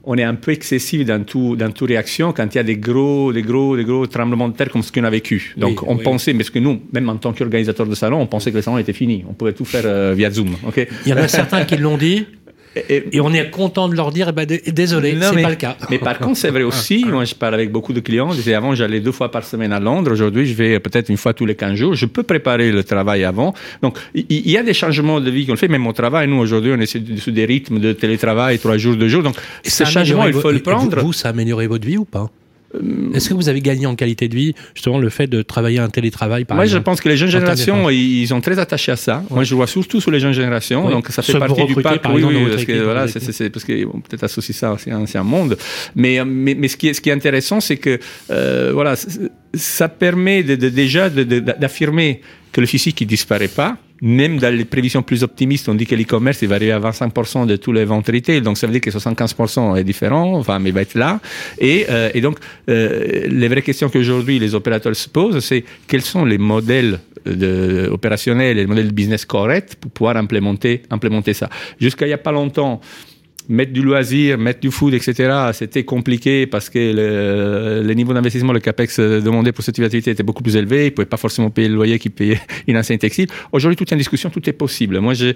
S3: on est un peu excessif dans tout, dans toute réaction quand il y a des gros, des gros, des gros tremblements de terre comme ce qu'on a vécu. Donc,
S2: Oui,
S3: on
S2: oui.
S3: pensait, mais ce que nous, même en tant qu'organisateur de salon, on pensait que le salon était fini. On pouvait tout faire euh, via Zoom.
S2: Il y en a certains qui l'ont dit,
S3: Et-
S2: on est content de leur dire, eh ben, désolé,
S3: Non,
S2: c'est
S3: mais-
S2: pas le cas.
S3: Mais par contre, c'est vrai aussi, moi je parle avec beaucoup de clients, je disais avant j'allais deux fois par semaine à Londres, aujourd'hui je vais peut-être une fois tous les 15 jours, je peux préparer le travail avant. Donc il y, a des changements de vie qu'on fait, même au travail, nous aujourd'hui on est sur, sur des rythmes de télétravail trois jours, deux jours, donc
S2: Et
S3: ce
S2: ça a
S3: changement
S2: amélioré
S3: il faut le prendre.
S2: Vous, vous, ça a amélioré votre vie ou pas? Est-ce que vous avez gagné en qualité de vie, justement, le fait de travailler un télétravail, par
S3: Moi, je pense que les jeunes générations, ils sont très attachés à ça. Moi, je le vois surtout sur les jeunes générations. Donc, ça fait partie du parc.
S2: par
S3: Oui,
S2: exemple,
S3: oui, parce que voilà, c'est,
S2: votre
S3: c'est, c'est- parce que bon, peut-être associer ça, c'est un, un monde. Mais, euh, mais, mais ce qui est, ce qui est intéressant, c'est que euh, voilà, ça permet de, de- déjà d'affirmer que le physique, il disparaît pas. Même dans les prévisions plus optimistes, on dit que l'e-commerce, va arriver à 25% de tous les ventes retail. Donc, ça veut dire que 75% est différent, enfin, mais va être là. Et, euh, et donc, euh, les vraies questions qu'aujourd'hui les opérateurs se posent, c'est quels sont les modèles de, opérationnels et les modèles de business corrects pour pouvoir implémenter, implémenter ça. Jusqu'à il n'y a pas longtemps, mettre du loisir, mettre du food, etc., c'était compliqué parce que le, le niveau d'investissement, le capex demandé pour cette activité était beaucoup plus élevé. Ils ne pouvaient pas forcément payer le loyer qu'ils payaient une enseigne textile. Aujourd'hui, tout est en discussion, tout est possible. Moi, je-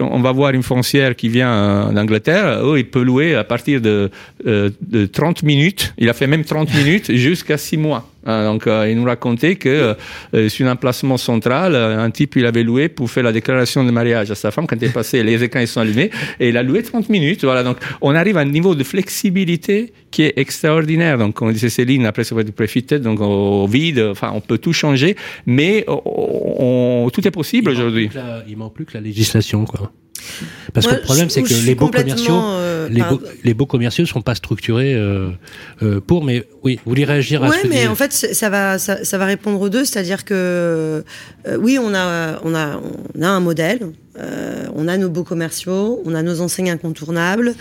S3: on va voir une foncière qui vient euh, d'Angleterre. Oh, il peut louer à partir de, euh, de 30 minutes. Il a fait même 30 minutes jusqu'à 6 mois. Hein, donc, euh, il nous racontait que euh, sur un emplacement central, euh, un type, il avait loué pour faire la déclaration de mariage à sa femme quand il est passé, les écrans ils sont allumés, et il a loué 30 minutes. Voilà, donc on arrive à un niveau de flexibilité qui est extraordinaire. Donc, comme disait Céline, après ça va être préfité, donc au vide, enfin, on peut tout changer, mais on- on- tout est possible aujourd'hui.
S2: Il manque plus que la législation, quoi. Parce
S5: Moi,
S2: que le problème, c'est que
S5: suis
S2: les beaux commerciaux,
S5: euh,
S2: les, beaux, les beaux commerciaux sont pas structurés euh, euh, pour. Mais oui, vous voulez réagir à ce que
S5: mais en fait, ça va, ça, ça va répondre aux deux, c'est-à-dire que euh, oui, on a, on a, on a un modèle, euh, on a nos beaux commerciaux, on a nos enseignes incontournables,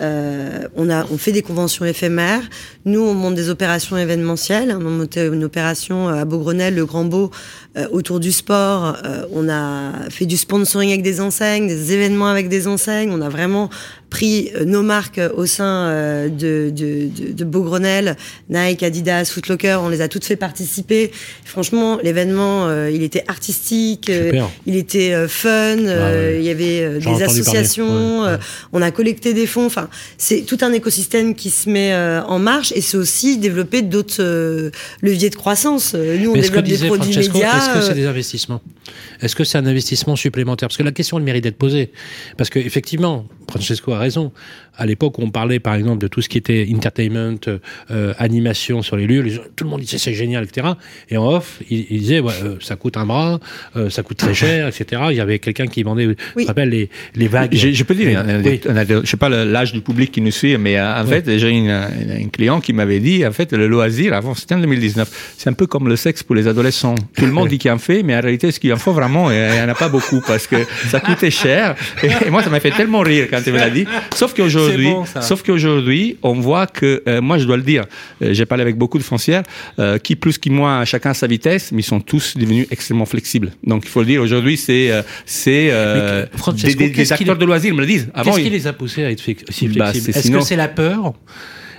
S5: euh, on a, on fait des conventions éphémères. Nous, on monte des opérations événementielles. On a monté une opération à Beaugrenelle, le Grand Beau, euh, autour du sport. Euh, on a fait du sponsoring avec des enseignes, des événements avec des enseignes. On a vraiment pris euh, nos marques euh, au sein euh, de, de, de, de Beaugrenelle, Nike, Adidas, Footlocker. On les a toutes fait participer. Franchement, l'événement, euh, il était artistique,
S2: Super.
S5: il était fun.
S2: ouais.
S5: Il y avait des associations.
S2: Ouais,
S5: on a collecté des fonds. Enfin, c'est tout un écosystème qui se met en marche et c'est aussi développer d'autres leviers de croissance. Nous, on
S2: que
S5: développe des produits
S2: Francesco,
S5: médias.
S2: est-ce que c'est des investissements? Est-ce que c'est un investissement supplémentaire? Parce que la question elle mérite d'être posée. Parce que effectivement, Francesco a raison. À l'époque, on parlait par exemple de tout ce qui était entertainment, euh, animation sur les lieux. tout le monde disait c'est génial, etc. Et en off, il, disait euh, ça coûte un bras, euh, ça coûte très cher, etc. Il y avait quelqu'un qui vendait, je rappelle les, les vagues.
S3: Je, peux dire, oui. je sais pas l'âge du public qui nous suit, mais en fait, j'ai un client qui m'avait dit en fait le loisir avant c'était en 2019, c'est un peu comme le sexe pour les adolescents. Tout le monde dit qu'il en fait, mais en réalité, ce qu'il en faut vraiment, il n'y en a pas beaucoup parce que ça coûtait cher. Et, moi, ça m'a fait tellement rire quand tu me l'as dit. Sauf qu'aujourd'hui, sauf qu'aujourd'hui, on voit que, euh, moi, je dois le dire, euh, j'ai parlé avec beaucoup de foncières, euh, qui plus qui moins, chacun à sa vitesse, mais ils sont tous devenus extrêmement flexibles. Donc, il faut le dire, aujourd'hui, c'est c'est des, des, acteurs de loisirs me le disent.
S2: Qu'est-ce qui les a poussés à être si bah, flexibles Est-ce que c'est la peur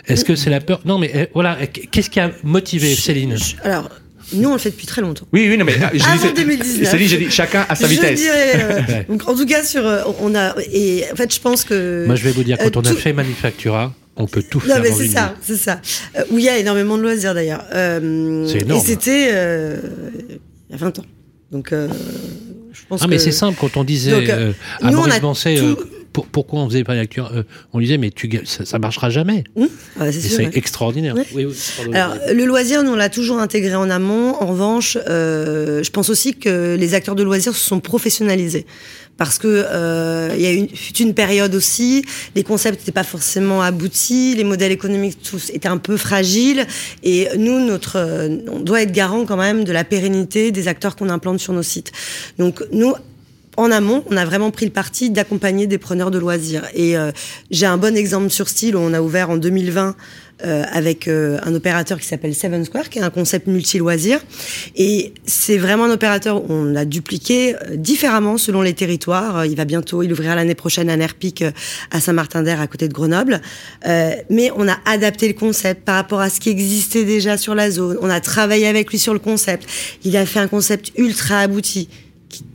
S2: est-ce que c'est la peur Non, mais voilà, qu'est-ce qui a motivé Céline
S5: Alors, nous, on le fait depuis très longtemps.
S3: Oui, oui, non, mais
S5: je Avant 2019.
S3: Céline, j'ai dit chacun à sa vitesse.
S5: Euh, donc, en tout cas, sur, euh, on a, et en fait, je pense que.
S2: Moi, je vais vous dire, quand euh, on a fait Manufactura, on peut tout faire. Non, mais
S5: c'est ça, c'est ça. où il y a énormément de loisirs d'ailleurs. c'est énorme. Et c'était il y a 20 ans. Donc, je pense
S2: ah, mais c'est simple, quand on disait. Donc, nous, on a tout pourquoi on faisait pas lecture euh, On disait, mais tu, ça, ça marchera jamais. Mmh. c'est extraordinaire.
S5: Alors, le loisir, nous, on l'a toujours intégré en amont. En revanche, euh, je pense aussi que les acteurs de loisirs se sont professionnalisés. Parce que euh, il y a une, une période aussi, les concepts n'étaient pas forcément aboutis, les modèles économiques tous étaient un peu fragiles, et nous, notre, on doit être garant quand même de la pérennité des acteurs qu'on implante sur nos sites. Donc nous, en amont, on a vraiment pris le parti d'accompagner des preneurs de loisirs. Et euh, j'ai un bon exemple sur Style où on a ouvert en 2020 euh, avec euh, un opérateur qui s'appelle Seven Square, qui est un concept multi-loisirs. Et c'est vraiment un opérateur on l'a dupliqué différemment selon les territoires. il va bientôt, il ouvrira l'année prochaine un Airpic à Saint-Martin-d'Air à côté de Grenoble. mais on a adapté le concept par rapport à ce qui existait déjà sur la zone. On a travaillé avec lui sur le concept. Il a fait un concept ultra abouti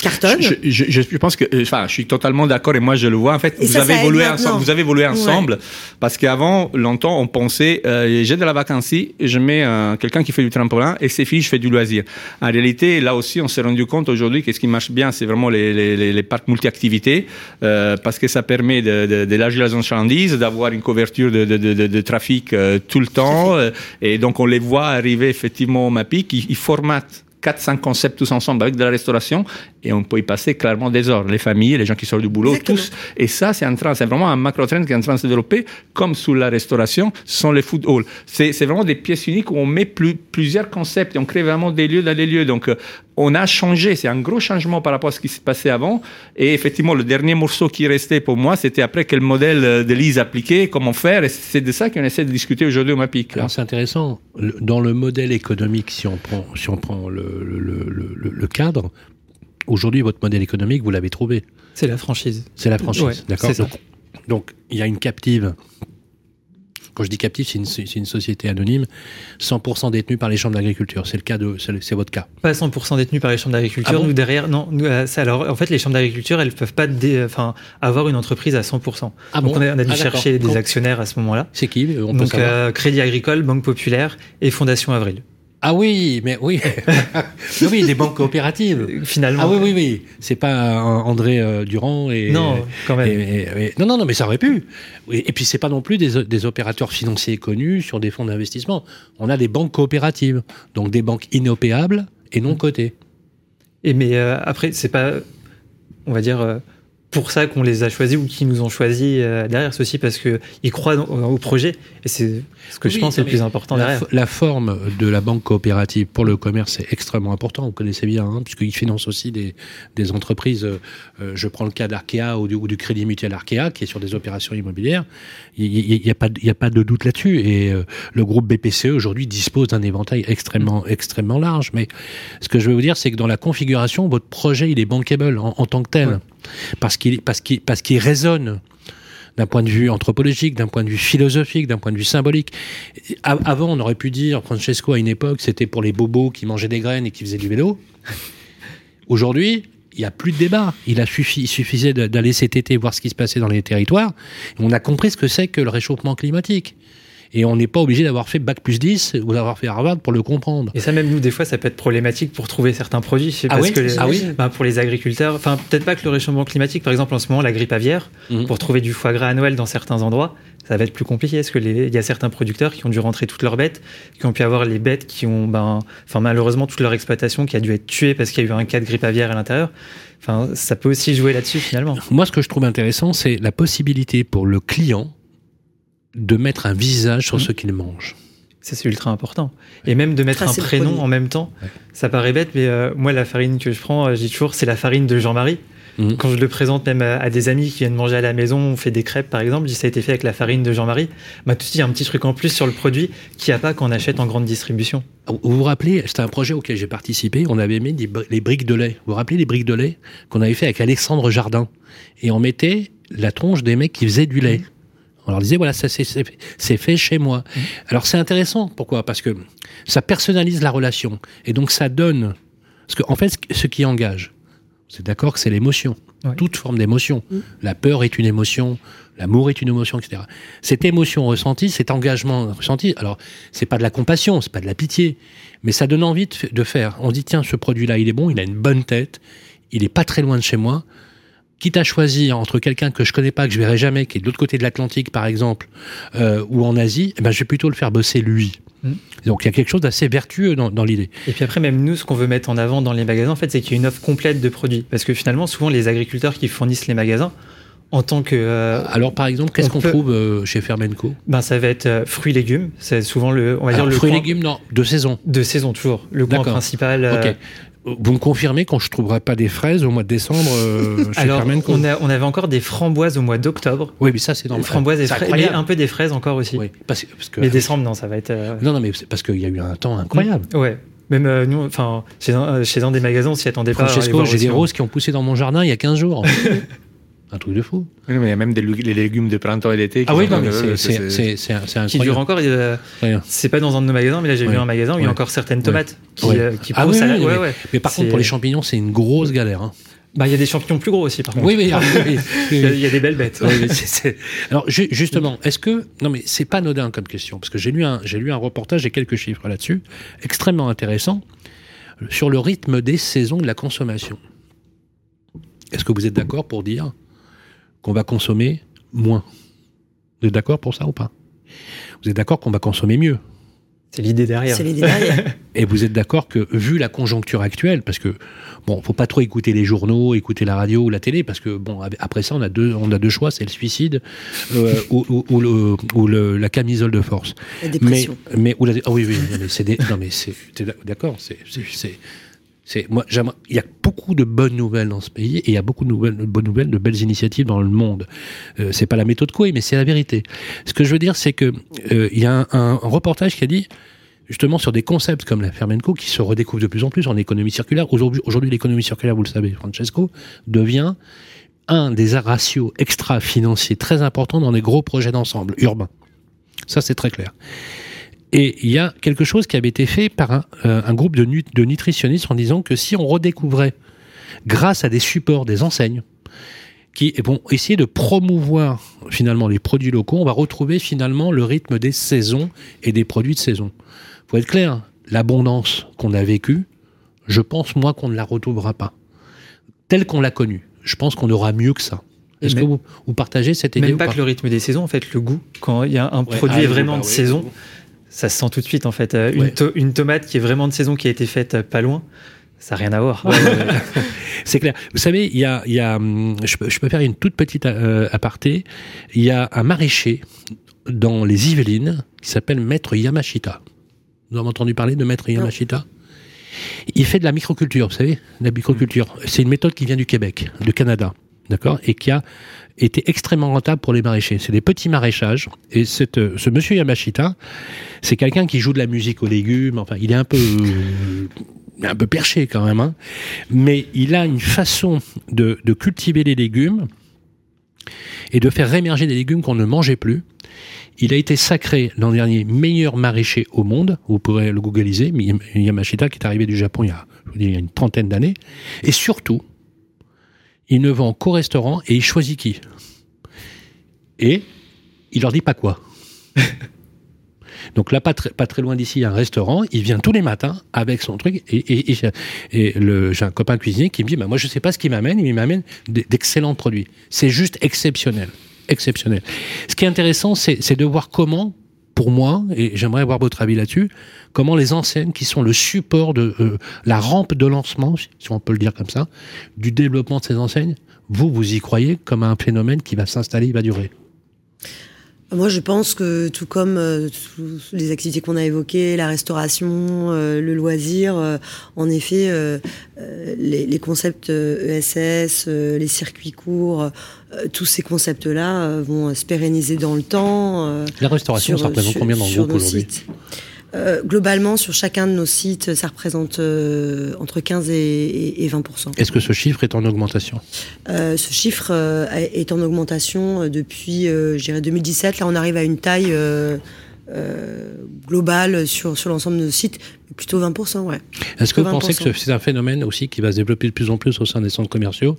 S5: cartonne.
S3: Je, je, pense que, enfin, je suis totalement d'accord et moi je le vois. En fait, vous, avez évolué ensemble, vous avez évolué ensemble parce qu'avant, longtemps, on pensait, euh, j'ai de la vacancie, je mets euh, quelqu'un qui fait du trampolin et c'est fini, je fais du loisir. En réalité, là aussi, on s'est rendu compte aujourd'hui que ce qui marche bien, c'est vraiment les, les, les, parcs multi-activités euh, parce que ça permet d'élargir de, de, la zone chalandise, d'avoir une couverture de, de trafic euh, tout le temps et donc on les voit arriver effectivement au MAPIC, ils, ils formatent 4-5 concepts tous ensemble avec de la restauration et on peut y passer clairement des heures. Les familles, les gens qui sortent du boulot, tous. Et ça, c'est en train, c'est vraiment un macro trend qui est en train de se développer, comme sous la restauration, ce sont les food halls. C'est, c'est vraiment des pièces uniques où on met plus, plusieurs concepts et on crée vraiment des lieux dans les lieux. Donc, euh, on a changé. C'est un gros changement par rapport à ce qui s'est passé avant. Et effectivement, le dernier morceau qui restait pour moi, c'était après quel modèle euh, de lise appliquer, comment faire. Et c'est de ça qu'on essaie de discuter aujourd'hui au MAPIC.
S2: Alors, c'est intéressant. Dans le modèle économique, si on prend, si on prend le, le, le, le cadre, Aujourd'hui, votre modèle économique, vous l'avez trouvé.
S4: C'est la franchise.
S2: C'est la franchise, d'accord donc, il y a une captive. Quand je dis captive, c'est une, une, société anonyme, 100% détenue par les chambres d'agriculture. C'est le cas de, c'est votre cas.
S4: Pas 100% détenue par les chambres d'agriculture. Ah nous derrière, non. Nous, euh, alors, en fait, les chambres d'agriculture, elles peuvent pas, enfin, avoir une entreprise à 100%. Ah Donc, on a, dû ah, chercher des actionnaires à ce moment-là.
S2: C'est qui
S4: on Donc, euh, Crédit Agricole, Banque Populaire et Fondation Avril.
S2: Ah oui, mais oui, oui, des banques coopératives.
S4: Finalement.
S2: Ah oui, oui, oui. C'est pas André euh, Durand et
S4: non, quand même.
S2: non, non, non, mais ça aurait pu. Et, puis c'est pas non plus des, des, opérateurs financiers connus sur des fonds d'investissement. On a des banques coopératives, donc des banques inopéables et non cotées.
S4: Et mais euh, après, c'est pas, on va dire. Euh, pour ça qu'on les a choisis ou qui nous ont choisis euh, derrière ceci parce que ils croient au projet et c'est ce que je pense est le plus important
S2: la,
S4: derrière.
S2: La forme de la banque coopérative pour le commerce est extrêmement important. Vous connaissez bien, hein, puisqu'ils financent aussi des, des entreprises. Euh, je prends le cas d'Arkea ou du, ou du Crédit Mutuel Arkea qui est sur des opérations immobilières. Il n'y a, pas, il a pas de doute là-dessus. Et euh, le groupe BPCE aujourd'hui dispose d'un éventail extrêmement, extrêmement large. Mais ce que je veux vous dire, c'est que dans la configuration, votre projet il est bankable en, en tant que tel parce qu'il parce qu'il parce qu'il résonne d'un point de vue anthropologique, d'un point de vue philosophique, d'un point de vue symbolique. Avant, on aurait pu dire, Francesco, à une époque, c'était pour les bobos qui mangeaient des graines et qui faisaient du vélo. Aujourd'hui, il n'y a plus de débat. Il, a suffi, il suffisait d'aller cet été voir ce qui se passait dans les territoires. on a compris ce que c'est que le réchauffement climatique. Et on n'est pas obligé d'avoir fait Bac plus 10 ou d'avoir fait Harvard pour le comprendre.
S4: Et ça, même nous, des fois, ça peut être problématique pour trouver certains produits.
S2: Ah
S4: parce
S2: oui
S4: que les-
S2: Ah oui
S4: Pour les agriculteurs, enfin, peut-être pas que le réchauffement climatique, par exemple, en ce moment, la grippe aviaire,
S2: Mhm.
S4: pour trouver du foie gras à Noël dans certains endroits, ça va être plus compliqué. Parce que les- il y a certains producteurs qui ont dû rentrer toutes leurs bêtes, qui ont pu avoir les bêtes qui ont, ben, enfin, malheureusement, toute leur exploitation qui a dû être tuée parce qu'il y a eu un cas de grippe aviaire à l'intérieur. Enfin, ça peut aussi jouer là-dessus, finalement.
S2: Moi, ce que je trouve intéressant, c'est la possibilité pour le client de mettre un visage sur
S4: Mhm.
S2: ce qu'il mange.
S4: Ça, c'est ultra important. Et même de mettre
S5: Tracer
S4: un prénom en même temps.
S2: Ouais.
S4: Ça paraît bête, mais euh, moi, la farine que je prends, euh, je dis toujours, c'est la farine de Jean-Marie.
S2: Mhm.
S4: Quand je le présente même à, à des amis qui viennent manger à la maison, on fait des crêpes par exemple, je dis ça a été fait avec la farine de Jean-Marie. Bah, tout de suite, il y a un petit truc en plus sur le produit qu'il n'y a pas quand on achète en grande distribution.
S2: Vous vous rappelez, c'était un projet auquel j'ai participé, on avait mis des bri- les briques de lait. Vous vous rappelez les briques de lait qu'on avait fait avec Alexandre Jardin? Et on mettait la tronche des mecs qui faisaient du lait. On leur disait, voilà, ça c'est- fait chez moi. Alors c'est intéressant, pourquoi? Parce que ça personnalise la relation. Et donc ça donne... Parce qu'en en fait, ce- qui engage, c'est d'accord que c'est l'émotion. Toute forme d'émotion. La peur est une émotion, l'amour est une émotion, etc. Cette émotion ressentie, cet engagement ressenti, alors c'est pas de la compassion, c'est pas de la pitié, mais ça donne envie de, faire. On se dit tiens, ce produit-là, il est bon, il a une bonne tête, il est pas très loin de chez moi. Quitte à choisir entre quelqu'un que je connais pas, que je verrai jamais, qui est de l'autre côté de l'Atlantique par exemple, euh, ou en Asie, eh ben, je vais plutôt le faire bosser lui.
S4: Mm.
S2: Donc il y a quelque chose d'assez vertueux dans, dans l'idée.
S4: Et puis après, même nous, ce qu'on veut mettre en avant dans les magasins, en fait, c'est qu'il y a une offre complète de produits. Parce que finalement, souvent, les agriculteurs qui fournissent les magasins, en tant que. euh,
S2: Alors par exemple, qu'est-ce
S4: on
S2: qu'on
S4: peut-
S2: trouve euh, chez Fermenco?
S4: Ben, ça va être euh, fruits légumes. C'est souvent le. On va
S2: Alors,
S4: dire le
S2: Fruits et
S4: coin
S2: légumes, non, de saison.
S4: de saison, toujours. Le coin principal. euh,
S2: Ok. Vous me confirmez quand je trouverai pas des fraises au mois de décembre euh, chez
S4: Alors, on, a- on avait encore des framboises au mois d'octobre.
S2: Oui, mais ça c'est normal.
S4: Framboises et fraises. Mais un peu des fraises encore aussi.
S2: Oui, parce, parce que
S4: Mais décembre, non, ça va être. euh,
S2: non, non, mais parce qu'il y a eu un temps incroyable.
S4: Ouais. Même euh, nous, enfin, chez chez un des magasins, on s'y attendait pas. à aller
S2: Francesco, j'ai des roses qui ont poussé dans mon jardin il y a 15 jours. un truc de fou.
S3: Oui, mais il y a même des les légumes de printemps et d'été. qui
S2: Ah oui,
S3: sont-
S2: non, mais
S3: euh,
S2: c'est- c'est c'est- c'est un- c'est
S4: Qui dure
S2: incroyable.
S4: encore. euh, c'est pas dans un de nos magasins, mais là j'ai
S2: Ouais.
S4: vu un magasin où il y a encore certaines tomates qui,
S2: Ouais.
S4: euh, qui
S2: Ah
S4: poussent
S2: oui,
S4: à la-
S2: oui,
S4: ouais,
S2: mais-
S4: ouais.
S2: Mais par contre, pour les champignons, c'est une grosse galère. hein.
S4: Bah, il y a des champignons plus gros aussi, par contre.
S2: Oui, oui, ah,
S4: Il y, a, des belles bêtes.
S2: Mais Alors ju- justement, est-ce que non mais c'est pas anodin comme question parce que j'ai lu un j'ai lu un reportage et quelques chiffres là-dessus extrêmement intéressant sur le rythme des saisons de la consommation. Est-ce que vous êtes d'accord pour dire qu'on va consommer moins Vous êtes d'accord pour ça ou pas? Vous êtes d'accord qu'on va consommer mieux?
S4: C'est l'idée derrière.
S5: C'est l'idée derrière.
S2: et vous êtes d'accord que, vu la conjoncture actuelle, parce que, bon, faut pas trop écouter les journaux, écouter la radio ou la télé, parce que, bon, après ça, on a deux, on a deux choix, c'est le suicide euh, ou, ou- ou le, ou le- la camisole de force.
S5: La
S2: Mais,
S5: dépression.
S2: mais, ou la- ah oui, oui, non, mais c'est des- non, mais c'est, t'es d'accord, c'est, il y a beaucoup de bonnes nouvelles dans ce pays et il y a beaucoup de bonnes nouvelles, de belles initiatives dans le monde. Euh, c'est pas la méthode Coué, mais c'est la vérité. Ce que je veux dire, c'est que euh, il y a un, reportage qui a dit justement sur des concepts comme la Fermenco qui se redécouvrent de plus en plus en économie circulaire. Aujourd'hui, aujourd'hui, l'économie circulaire, vous le savez, Francesco, devient un des ratios extra-financiers très importants dans les gros projets d'ensemble urbains. Ça, c'est très clair. Et il y a quelque chose qui avait été fait par un, euh, un groupe de, nu- de nutritionnistes en disant que si on redécouvrait, grâce à des supports, des enseignes, qui vont essayer de promouvoir finalement les produits locaux, on va retrouver finalement le rythme des saisons et des produits de saison. Faut être clair, l'abondance qu'on a vécue, je pense moi qu'on ne la retrouvera pas telle qu'on l'a connue. Je pense qu'on aura mieux que ça. Est-ce que vous, vous partagez cette idée
S4: Même pas
S2: pas
S4: que le rythme des saisons, en fait, le goût. Quand il y a un
S2: Ouais,
S4: produit
S2: ah,
S4: vraiment de
S2: bah oui,
S4: saison,
S2: goût.
S4: Ça se sent tout de suite, en fait. Euh,
S2: Ouais.
S4: Une, to- une tomate qui est vraiment de saison, qui a été faite euh, pas loin, ça n'a rien à voir.
S2: C'est clair. Vous savez, il y a, il y a, hum, je, peux, je peux faire une toute petite euh, aparté. Il y a un maraîcher dans les Yvelines qui s'appelle Maître Yamashita. Vous avez entendu parler de Maître Yamashita? Il fait de la microculture, vous savez, la microculture. C'est une méthode qui vient du Québec, du Canada, d'accord, et qui a été extrêmement rentable pour les maraîchers. C'est des petits maraîchages. Et cette, euh, ce monsieur Yamashita, c'est quelqu'un qui joue de la musique aux légumes. Enfin, il est un peu, est un peu perché quand même. hein. Mais il a une façon de, cultiver les légumes et de faire réémerger des légumes qu'on ne mangeait plus. Il a été sacré l'an dernier meilleur maraîcher au monde. Vous pourrez le googliser. Yamashita, qui est arrivé du Japon il y a, je vous dis, il y a une trentaine d'années. Et surtout, il ne vend qu'au restaurant et il choisit qui. Et il leur dit pas quoi. Donc là, pas, très- pas très loin d'ici, il y a un restaurant. Il vient tous les matins avec son truc. Et, et, et j'ai- et le, j'ai un copain cuisinier qui me dit, bah, moi, je sais pas ce qu'il m'amène. Il m'amène d'excellents produits. C'est juste exceptionnel. Exceptionnel. Ce qui est intéressant, c'est de voir comment, pour moi, et j'aimerais avoir votre avis là-dessus, comment les enseignes qui sont le support de euh, la rampe de lancement, si on peut le dire comme ça, du développement de ces enseignes, vous, vous y croyez comme un phénomène qui va s'installer, il va durer?
S5: Moi, je pense que tout comme euh, les activités qu'on a évoquées, la restauration, euh, le loisir, euh, en effet, euh, euh, les, les concepts euh, ESS, euh, les circuits courts, euh, tous ces concepts-là euh, vont se pérenniser dans le temps. euh,
S2: La restauration, ça représente
S5: sur-
S2: combien dans le groupe aujourd'hui.
S5: Euh, globalement, sur chacun de nos sites, ça représente euh, entre 15 et, et- et 20%
S2: Est-ce que ce chiffre est en augmentation?
S5: Euh, ce chiffre est en augmentation depuis, je dirais, 2017. Là, on arrive à une taille globale sur, sur l'ensemble de nos sites, plutôt 20%, ouais.
S2: Est-ce que vous
S5: 20%.
S2: pensez que c'est un phénomène aussi qui va se développer de plus en plus au sein des centres commerciaux?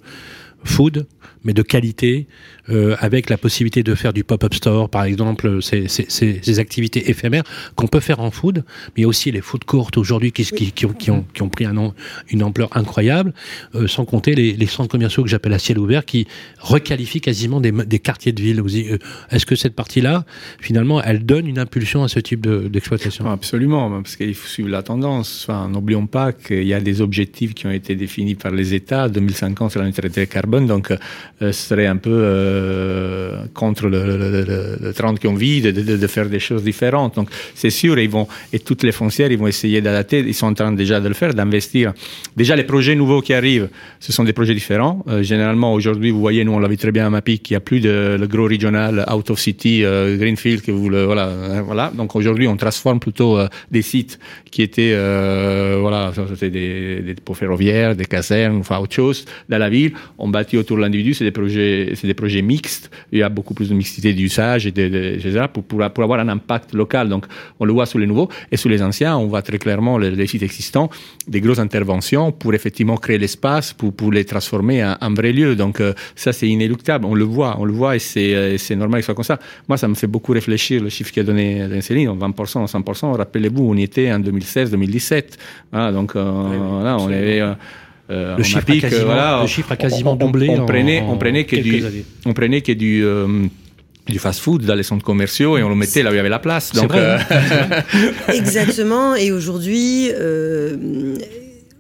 S2: Food, mais de qualité, euh, avec la possibilité de faire du pop-up store, par exemple, ces, activités éphémères qu'on peut faire en food, mais aussi les food courts aujourd'hui qui, ont, pris une ampleur incroyable, euh, sans compter les, centres commerciaux que j'appelle à ciel ouvert qui requalifient quasiment des, quartiers de ville. Euh, Est-ce que cette partie-là, finalement, elle donne une impulsion à ce type de- d'exploitation?
S3: Absolument, parce qu'il faut suivre la tendance. N'oublions pas qu'il y a des objectifs qui ont été définis par les États. 2050, c'est la neutralité carbone, donc euh, ce serait un peu euh, contre le, le, le, le, le trend qu'on vit de, de, faire des choses différentes. Donc c'est sûr, ils vont, et toutes les foncières, ils vont essayer d'adapter. Ils sont en train déjà de le faire, d'investir. Déjà, les projets nouveaux qui arrivent, ce sont des projets différents. Euh, généralement, aujourd'hui, vous voyez, nous, on l'a vu très bien à Mapic, il n'y a plus de gros regional out of city Greenfield que vous le voilà euh, voilà. Donc aujourd'hui, on transforme plutôt des sites qui étaient euh, voilà, des, des ferroviaires, des casernes, enfin autre chose dans la ville. Autour de l'individu. C'est des projets, c'est des projets mixtes. Il y a beaucoup plus de mixité d'usage et de, de, etc. Pour, pour pour avoir un impact local. Donc on le voit sur les nouveaux et sur les anciens, on voit très clairement les, les sites existants des grosses interventions pour effectivement créer l'espace pour pour les transformer en, en vrai lieu. Donc euh, ça c'est inéluctable. On le voit, on le voit et c'est euh, c'est normal que ce soit comme ça. Moi ça me fait beaucoup réfléchir le chiffre qu'a donné Céline, 20%, 100%. Rappelez-vous, on y était en 2016-2017. Voilà, donc euh, voilà, on avait
S2: Le
S3: on
S2: chiffre, quasiment,
S3: voilà,
S2: le chiffre a quasiment
S3: on- on-
S2: doublé.
S3: On,
S2: en-
S3: prenait,
S2: en
S3: on prenait que du,
S2: années.
S3: on prenait que du euh, du fast-food dans les centres commerciaux et on le mettait là où il y avait la place. Donc,
S2: vrai,
S3: euh,
S5: Exactement. Et aujourd'hui, euh,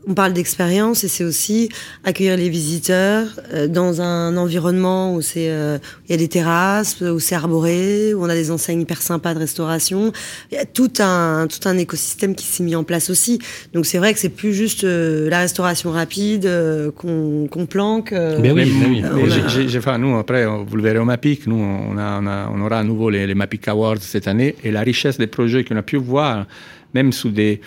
S5: on parle d'expérience et c'est aussi accueillir les visiteurs euh, dans un environnement où c'est euh, il y a des terrasses, où c'est arboré, où on a des enseignes hyper sympas de restauration. Il y a tout un tout un écosystème qui s'est mis en place aussi. Donc c'est vrai que c'est plus juste euh, la restauration rapide euh, qu'on qu'on planque. euh,
S2: Mais oui,
S3: mais,
S2: mais oui.
S5: On a-
S3: j'ai- j'ai- j'ai- enfin, nous, après, vous le verrez au MAPIC, nous, on, a, on, a- on aura à nouveau les, les MAPIC Awards cette année et la richesse des projets qu'on a pu voir, même sous des,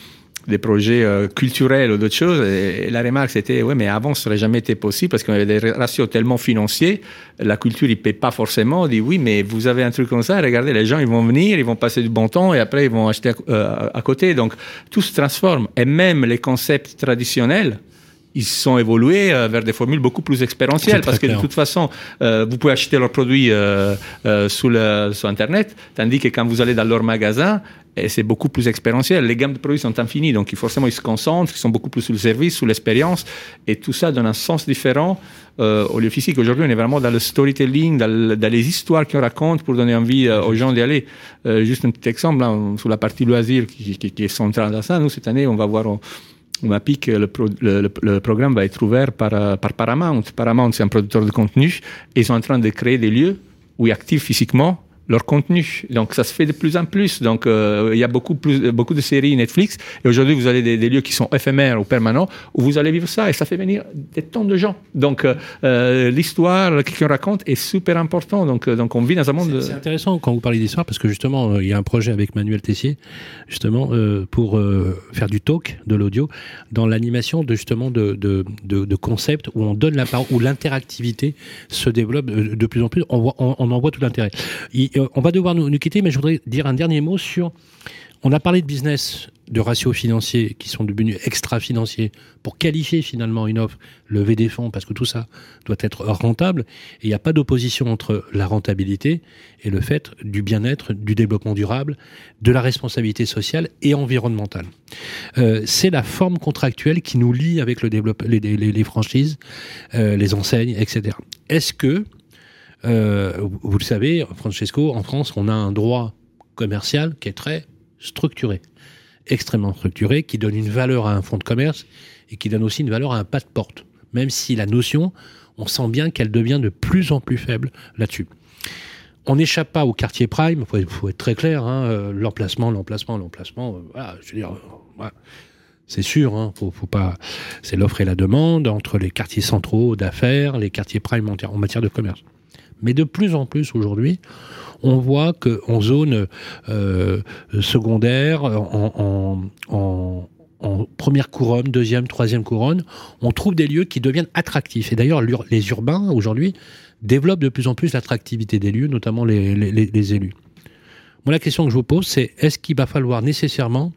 S3: des projets euh, culturels ou d'autres choses, et, la remarque c'était, ouais, mais avant, ça n'aurait jamais été possible parce qu'on avait des ratios tellement financiers, la culture, il paie pas forcément. On dit, oui, mais vous avez un truc comme ça, regardez, les gens, ils vont venir, ils vont passer du bon temps et après, ils vont acheter euh, à côté. Donc, tout se transforme. Et même les concepts traditionnels, ils sont évolués euh, vers des formules beaucoup plus expérientielles parce que
S2: clair.
S3: de toute façon, euh, vous pouvez acheter leurs produits euh, euh, sur, le, sur Internet, tandis que quand vous allez dans leur magasin, et c'est beaucoup plus expérientiel. Les gammes de produits sont infinies, donc forcément ils se concentrent, ils sont beaucoup plus sur le service, sur l'expérience, et tout ça donne un sens différent euh, au lieu physique. Aujourd'hui, on est vraiment dans le storytelling, dans, le- dans les histoires qu'on raconte pour donner envie euh, aux gens d'y aller. Euh, juste un petit exemple, on- sur la partie loisir qui, qui, qui est centrale dans ça, nous, cette année, on va voir... on m'a piqué que le, pro- le, le- programme va être ouvert par, euh, par Paramount. Paramount, c'est un producteur de contenu ils sont en train de créer des lieux où ils activent physiquement leur contenu. Donc ça se fait de plus en plus. Donc euh, il y a beaucoup plus beaucoup de séries Netflix et aujourd'hui vous avez des, des lieux qui sont éphémères ou permanents où vous allez vivre ça et ça fait venir des tonnes de gens. Donc euh, euh, l'histoire qu'on raconte est super important. Donc euh, donc on vit dans un monde.
S2: C'est- intéressant quand vous parlez d'histoire parce que justement euh, il y a un projet avec Manuel Tessier justement euh, pour euh, faire du talk, de l'audio, dans l'animation de justement de, de, de, de concepts où on donne la parole, où l'interactivité se développe de, de plus en plus. On, voit, on, on en voit tout l'intérêt. On va devoir nous, quitter, mais je voudrais dire un dernier mot sur On a parlé de business, de ratios financiers qui sont devenus extra-financiers pour qualifier finalement une offre, lever des fonds, parce que tout ça doit être rentable. Et il n'y a pas d'opposition entre la rentabilité et le fait du bien-être, du développement durable, de la responsabilité sociale et environnementale. Euh, c'est la forme contractuelle qui nous lie avec le les, franchises, euh, les enseignes, etc. Est-ce que, vous le savez, Francesco, en France, on a un droit commercial qui est très structuré, extrêmement structuré, qui donne une valeur à un fonds de commerce et qui donne aussi une valeur à un pas de porte. Même si la notion, on sent bien qu'elle devient de plus en plus faible là-dessus. On n'échappe pas au quartier prime, il faut, être très clair, hein, euh, l'emplacement, l'emplacement, l'emplacement, euh, je veux dire, euh, c'est sûr, hein, faut, pas, c'est l'offre et la demande entre les quartiers centraux d'affaires, les quartiers prime en matière de commerce. Mais de plus en plus aujourd'hui, on voit qu'en zone euh, secondaire, en, première couronne, deuxième, troisième couronne, on trouve des lieux qui deviennent attractifs. Et d'ailleurs, les urbains, aujourd'hui, développent de plus en plus l'attractivité des lieux, notamment les, élus. Moi, la question que je vous pose, c'est est-ce qu'il va falloir nécessairement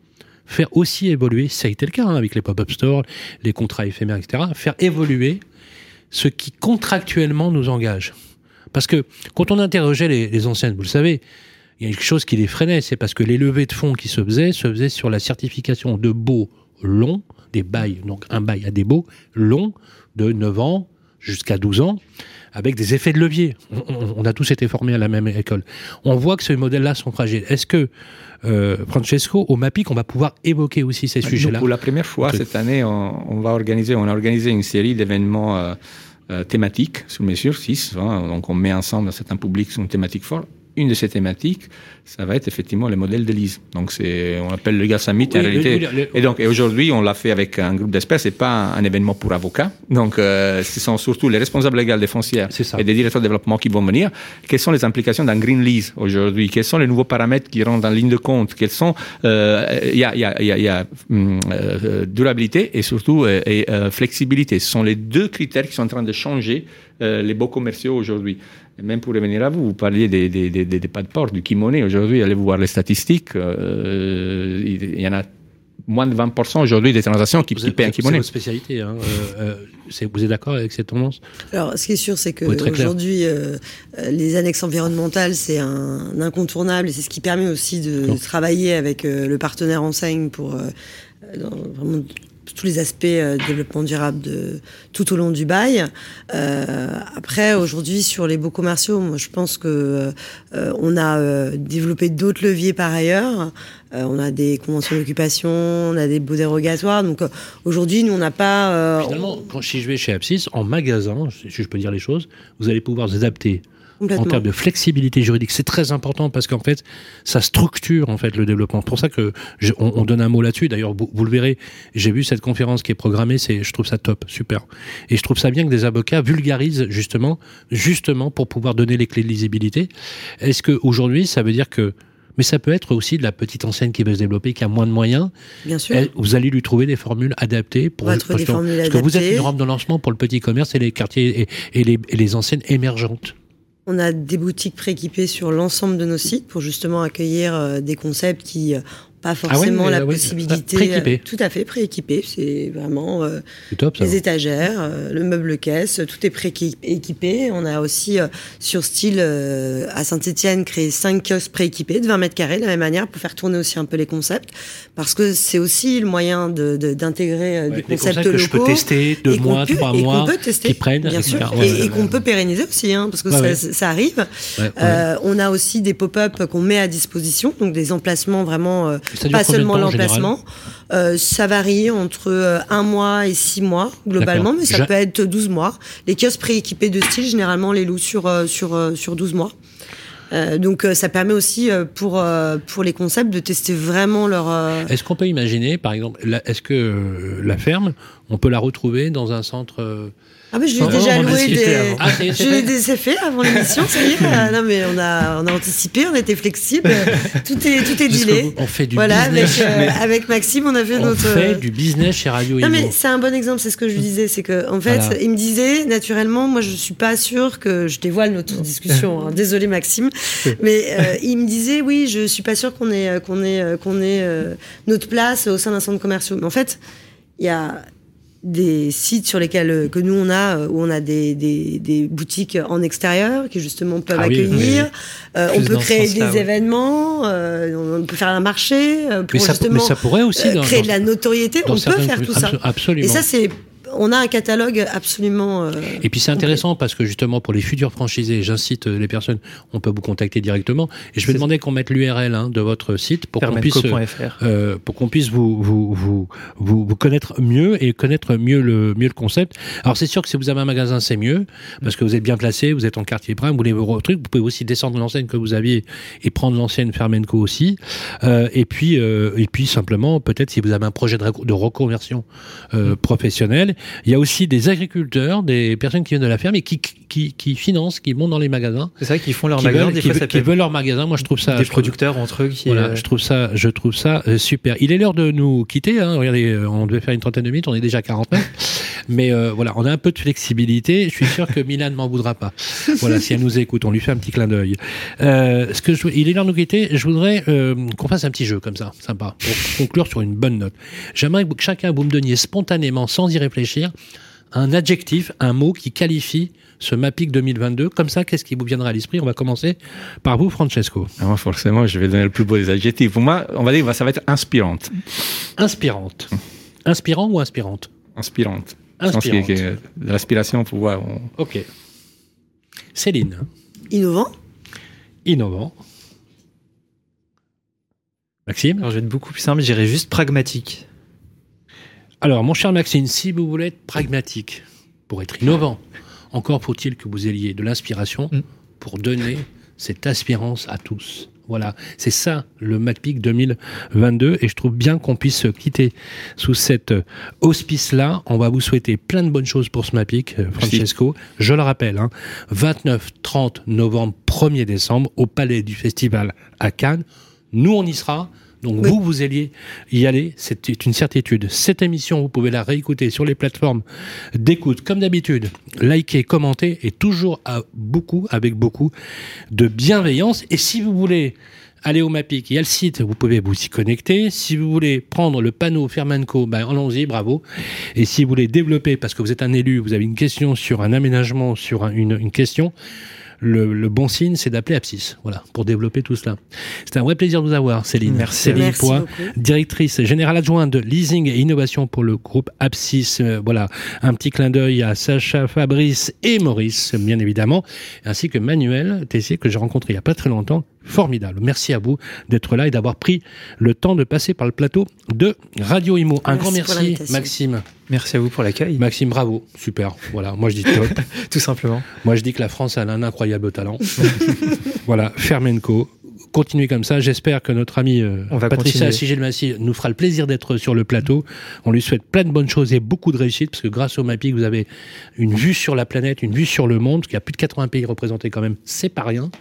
S2: faire aussi évoluer, ça a été le cas hein, avec les pop-up stores, les contrats éphémères, etc., faire évoluer ce qui contractuellement nous engage? Parce que quand on interrogeait les, les anciennes, vous le savez, il y a quelque chose qui les freinait, c'est parce que les levées de fonds qui se faisaient se faisaient sur la certification de baux longs, des bails, donc un bail à des baux longs de 9 ans jusqu'à 12 ans, avec des effets de levier. On, a tous été formés à la même école. On voit que ces modèles-là sont fragiles. Est-ce que, euh, Francesco, au MAPIC, on va pouvoir évoquer aussi ces sujets-là?
S3: Pour la première fois cette année, on, va organiser, on a organisé une série d'événements euh, thématiques sur mesure, 6. Hein, donc on met ensemble un certain public sur une thématique forte une de ces thématiques, ça va être effectivement le modèle de l'ISE. Donc c'est, on appelle le gars Summit en réalité. et donc, et aujourd'hui, on l'a fait avec un groupe d'experts. C'est pas un, événement pour avocats. Donc, euh, ce sont surtout les responsables légaux des foncières et des directeurs de développement qui vont venir. Quelles sont les implications d'un green lease aujourd'hui? Quels sont les nouveaux paramètres qui rentrent en ligne de compte? Quels sont euh, Il y a, y a, y a, y a hum, euh, durabilité et surtout euh, et, flexibilité. Ce sont les deux critères qui sont en train de changer les beaux commerciaux aujourd'hui même pour revenir à vous, vous parliez des, des, des, des pas de port, du kimono. Aujourd'hui, allez voir les statistiques. Euh, il y en a moins de 20% aujourd'hui des transactions qui, qui paient un kimono.
S2: C'est votre spécialité. Hein. Euh, euh vous êtes d'accord avec cette tendance?
S5: Alors, ce qui est sûr, c'est que aujourd'hui, euh, les annexes environnementales, c'est un incontournable et c'est ce qui permet aussi de, travailler avec le partenaire enseigne pour vraiment tous les aspects euh, développement durable de, tout au long du bail. Euh, après, aujourd'hui, sur les beaux commerciaux, moi, je pense que euh, on a développé d'autres leviers par ailleurs. on a des conventions d'occupation, on a des beaux dérogatoires. Donc aujourd'hui, nous, on n'a pas.
S2: Finalement, quand si je vais chez Apsis, en magasin, si je peux dire les choses, vous allez pouvoir vous adapter en termes de flexibilité juridique. C'est très important parce qu'en fait, ça structure en fait le développement. Pour ça que on, donne un mot là-dessus. D'ailleurs, vous, le verrez. J'ai vu cette conférence qui est programmée. C'est, je trouve ça top, super. Et je trouve ça bien que des avocats vulgarisent justement, justement pour pouvoir donner les clés de lisibilité. Est-ce que aujourd'hui, ça veut dire que mais ça peut être aussi de la petite enseigne qui veut se développer, qui a moins de moyens.
S5: Bien sûr.
S2: vous allez lui trouver des formules adaptées pour.
S5: parce, que
S2: vous êtes une rampe de lancement pour le petit commerce et les quartiers et, les, et les enseignes émergentes.
S5: On a des boutiques prééquipées sur l'ensemble de nos sites pour justement accueillir euh, des concepts qui euh, pas ah forcément la possibilité.
S2: Prééquipé.
S5: Euh, tout à fait prééquipé. C'est vraiment euh, les étagères, euh, le meuble caisse, tout est prééquipé. On a aussi sur style à Saint-Etienne créé cinq kiosques prééquipés de 20 mètres carrés de la même manière pour faire tourner aussi un peu les concepts parce que c'est aussi le moyen d'intégrer de, des concepts locaux
S2: que je peux tester deux mois, trois mois,
S5: peut tester,
S2: qui prennent,
S5: bien sûr, et, qu'on peut pérenniser aussi, hein, parce que ça, ça, arrive. on a aussi des pop-up qu'on met à disposition, donc des emplacements vraiment pas seulement l'emplacement. Euh, ça varie entre euh, un mois et six mois globalement, mais ça peut être 12 mois. Les kiosques prééquipés de style, généralement, les louent sur, euh, sur, sur 12 mois. donc ça permet aussi pour pour les concepts de tester vraiment leur.
S2: Est-ce qu'on peut imaginer, par exemple, est-ce que la ferme, On peut la retrouver dans un centre. Euh,
S5: Ah mais je l'ai
S4: Oh,
S5: déjà loué des...
S2: Ah, est,
S5: Je l'ai
S2: fait
S5: déjà fait avant l'émission, ça y est. Non mais on a, on a anticipé, on était flexible. Tout est, tout est dealé.
S2: On fait du
S5: Voilà, avec,
S2: business.
S5: euh, avec Maxime, on a fait
S2: On
S5: notre.
S2: fait du business chez Radio
S5: Non mais c'est un bon exemple, c'est ce que je lui disais, c'est que en fait,
S2: Voilà.
S5: il me disait naturellement, moi je suis pas sûre que je dévoile notre discussion. hein. Désolé Maxime, mais euh, il me disait oui, je suis pas sûre qu'on ait qu'on ait qu'on ait euh, notre place au sein d'un centre commercial. Mais en fait, il y a des sites sur lesquels euh, que nous on a euh, où on a des, des, des boutiques en extérieur qui justement peuvent
S2: Ah oui,
S5: accueillir. Euh, on peut créer des événements, euh, on peut faire un marché euh, pour
S2: mais, ça,
S5: justement
S2: mais ça pourrait aussi dans,
S5: créer
S2: dans-
S5: de la notoriété. On peut faire tout ça.
S2: abso- Absolument.
S5: Et ça, c'est, on a un catalogue absolument. euh,
S2: Et puis c'est intéressant parce que justement pour les futurs franchisés, j'incite les personnes, on peut vous contacter directement. Et je vais demander qu'on mette l'URL hein, de votre site pour qu'on puisse, euh, euh, pour qu'on puisse vous, vous, vous, vous, vous connaître mieux et connaître mieux le, mieux le concept. Alors c'est sûr que si vous avez un magasin, c'est mieux parce que vous êtes bien placé, vous êtes en quartier prime, vous voulez vos trucs, vous pouvez aussi descendre l'enseigne que vous aviez et prendre l'ancienne Fermenco aussi. Euh, et puis euh, et puis simplement peut-être si vous avez un projet de, de reconversion euh, professionnelle, il y a aussi des agriculteurs, des personnes qui viennent de la ferme et qui qui, qui financent, qui montent dans les magasins,
S4: C'est ça qu'ils font leur
S2: qui,
S4: magasin.
S2: veulent,
S4: Des
S2: qui,
S4: fois, ça
S2: veulent- qui
S4: peut
S2: veulent leur magasin. Moi je trouve ça
S4: des
S2: trouve-
S4: producteurs entre eux qui.
S2: voilà,
S4: euh,
S2: je trouve ça, je trouve ça euh, super. Il est l'heure de nous quitter. Hein. Regardez, euh, on devait faire une trentaine de minutes, on est déjà à 49. Mais euh, voilà, on a un peu de flexibilité. Je suis sûr que Milan ne m'en voudra pas. Voilà, si elle nous écoute, on lui fait un petit clin d'œil. Euh, ce que je, il est l'heure de nous quitter. Je voudrais qu'on fasse un petit jeu comme ça, sympa, pour conclure sur une bonne note. J'aimerais que chacun vous me donniez spontanément, sans y réfléchir, un adjectif, un mot qui qualifie ce MAPIC 2022. Comme ça, qu'est-ce qui vous viendra à l'esprit? On va commencer par vous, Francesco.
S3: Ah, Moi, forcément, je vais donner le plus beau des adjectifs. Pour moi, on va dire, ça va être inspirante.
S2: Inspirante. Inspirant ou inspirante?
S3: Inspirante. Je pense
S2: Inspirante.
S3: de l'aspiration pour voir. on-
S2: Ok. Céline,
S5: innovant?
S2: innovant. Maxime?
S4: Alors, je vais être beaucoup plus simple. J'irai juste pragmatique.
S2: Alors, mon cher Maxime, si vous voulez être pragmatique, pour être innovant, encore faut-il que vous ayez de l'inspiration
S4: Mm.
S2: pour donner cette aspirance à tous. Voilà, c'est ça le MacPic 2022 et je trouve bien qu'on puisse se quitter sous cet auspice-là. On va vous souhaiter plein de bonnes choses pour ce MacPic, euh, Francesco. Je le rappelle, hein, 29, 30 novembre, 1er décembre au Palais du Festival à Cannes. Nous, on y sera. Donc
S5: Oui.
S2: vous, vous alliez y aller, c'est une certitude. Cette émission, vous pouvez la réécouter sur les plateformes d'écoute. Comme d'habitude, likez, commentez et toujours à beaucoup, avec beaucoup de bienveillance. Et si vous voulez aller au MAPIC, il y a le site, vous pouvez vous y connecter. Si vous voulez prendre le panneau Fermanco, ben allons-y, bravo. Et si vous voulez développer, parce que vous êtes un élu, vous avez une question sur un aménagement, sur un- une, une question, le, le bon signe, c'est d'appeler Apsis, voilà, pour développer tout cela. C'est un vrai plaisir de vous avoir, Céline.
S4: Merci.
S2: Céline
S5: Merci
S2: Poix,
S5: beaucoup.
S2: directrice générale adjointe de leasing et innovation pour le groupe Apsis. Euh, voilà, un petit clin d'œil à Sacha, Fabrice et Maurice, bien évidemment, ainsi que Manuel Tessier que j'ai rencontré il n'y a pas très longtemps. Formidable. Merci à vous d'être là et d'avoir pris le temps de passer par le plateau de Radio Imo. Un
S5: Merci
S2: grand merci. Maxime.
S4: Merci à vous pour l'accueil.
S2: Maxime, bravo. Super. Voilà, moi je dis top.
S4: Tout simplement.
S2: Moi, je dis que la France a un incroyable talent. voilà, Fermenco. Continuez comme ça. J'espère que notre ami euh,
S4: On va
S2: Patricia. Sigel-Massy nous fera le plaisir d'être sur le plateau. On lui souhaite plein de bonnes choses et beaucoup de réussite parce que grâce au MAPIC, vous avez une vue sur la planète, une vue sur le monde, parce qu'il y a plus de 80 pays représentés quand même. C'est pas rien.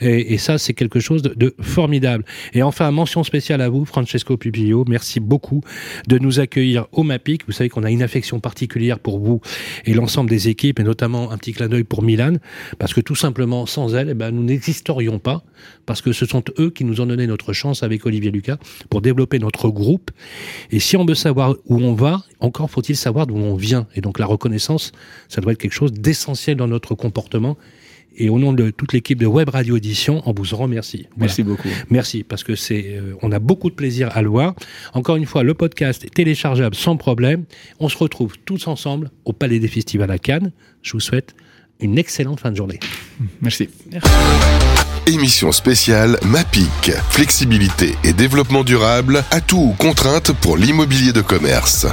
S2: Et, et ça, c'est quelque chose de, de formidable. Et enfin, mention spéciale à vous, Francesco Pupillo. Merci beaucoup de nous accueillir au MAPIC. Vous savez qu'on a une affection particulière pour vous et l'ensemble des équipes, et notamment un petit clin d'œil pour Milan, parce que tout simplement, sans elle, eh ben, nous n'existerions pas, parce que ce sont eux qui nous ont donné notre chance avec Olivier Lucas pour développer notre groupe. Et si on veut savoir où on va, encore faut-il savoir d'où on vient. Et donc la reconnaissance, ça doit être quelque chose d'essentiel dans notre comportement. Et au nom de toute l'équipe de Web Radio Édition, on vous en remercie. Voilà.
S3: Merci beaucoup.
S2: Merci parce que c'est, euh, on a beaucoup de plaisir à le voir. Encore une fois, le podcast est téléchargeable sans problème. On se retrouve tous ensemble au Palais des Festivals à Cannes. Je vous souhaite une excellente fin de journée.
S3: Merci.
S1: Émission spéciale MAPIC. Flexibilité et développement durable, atouts ou contraintes pour l'immobilier de commerce.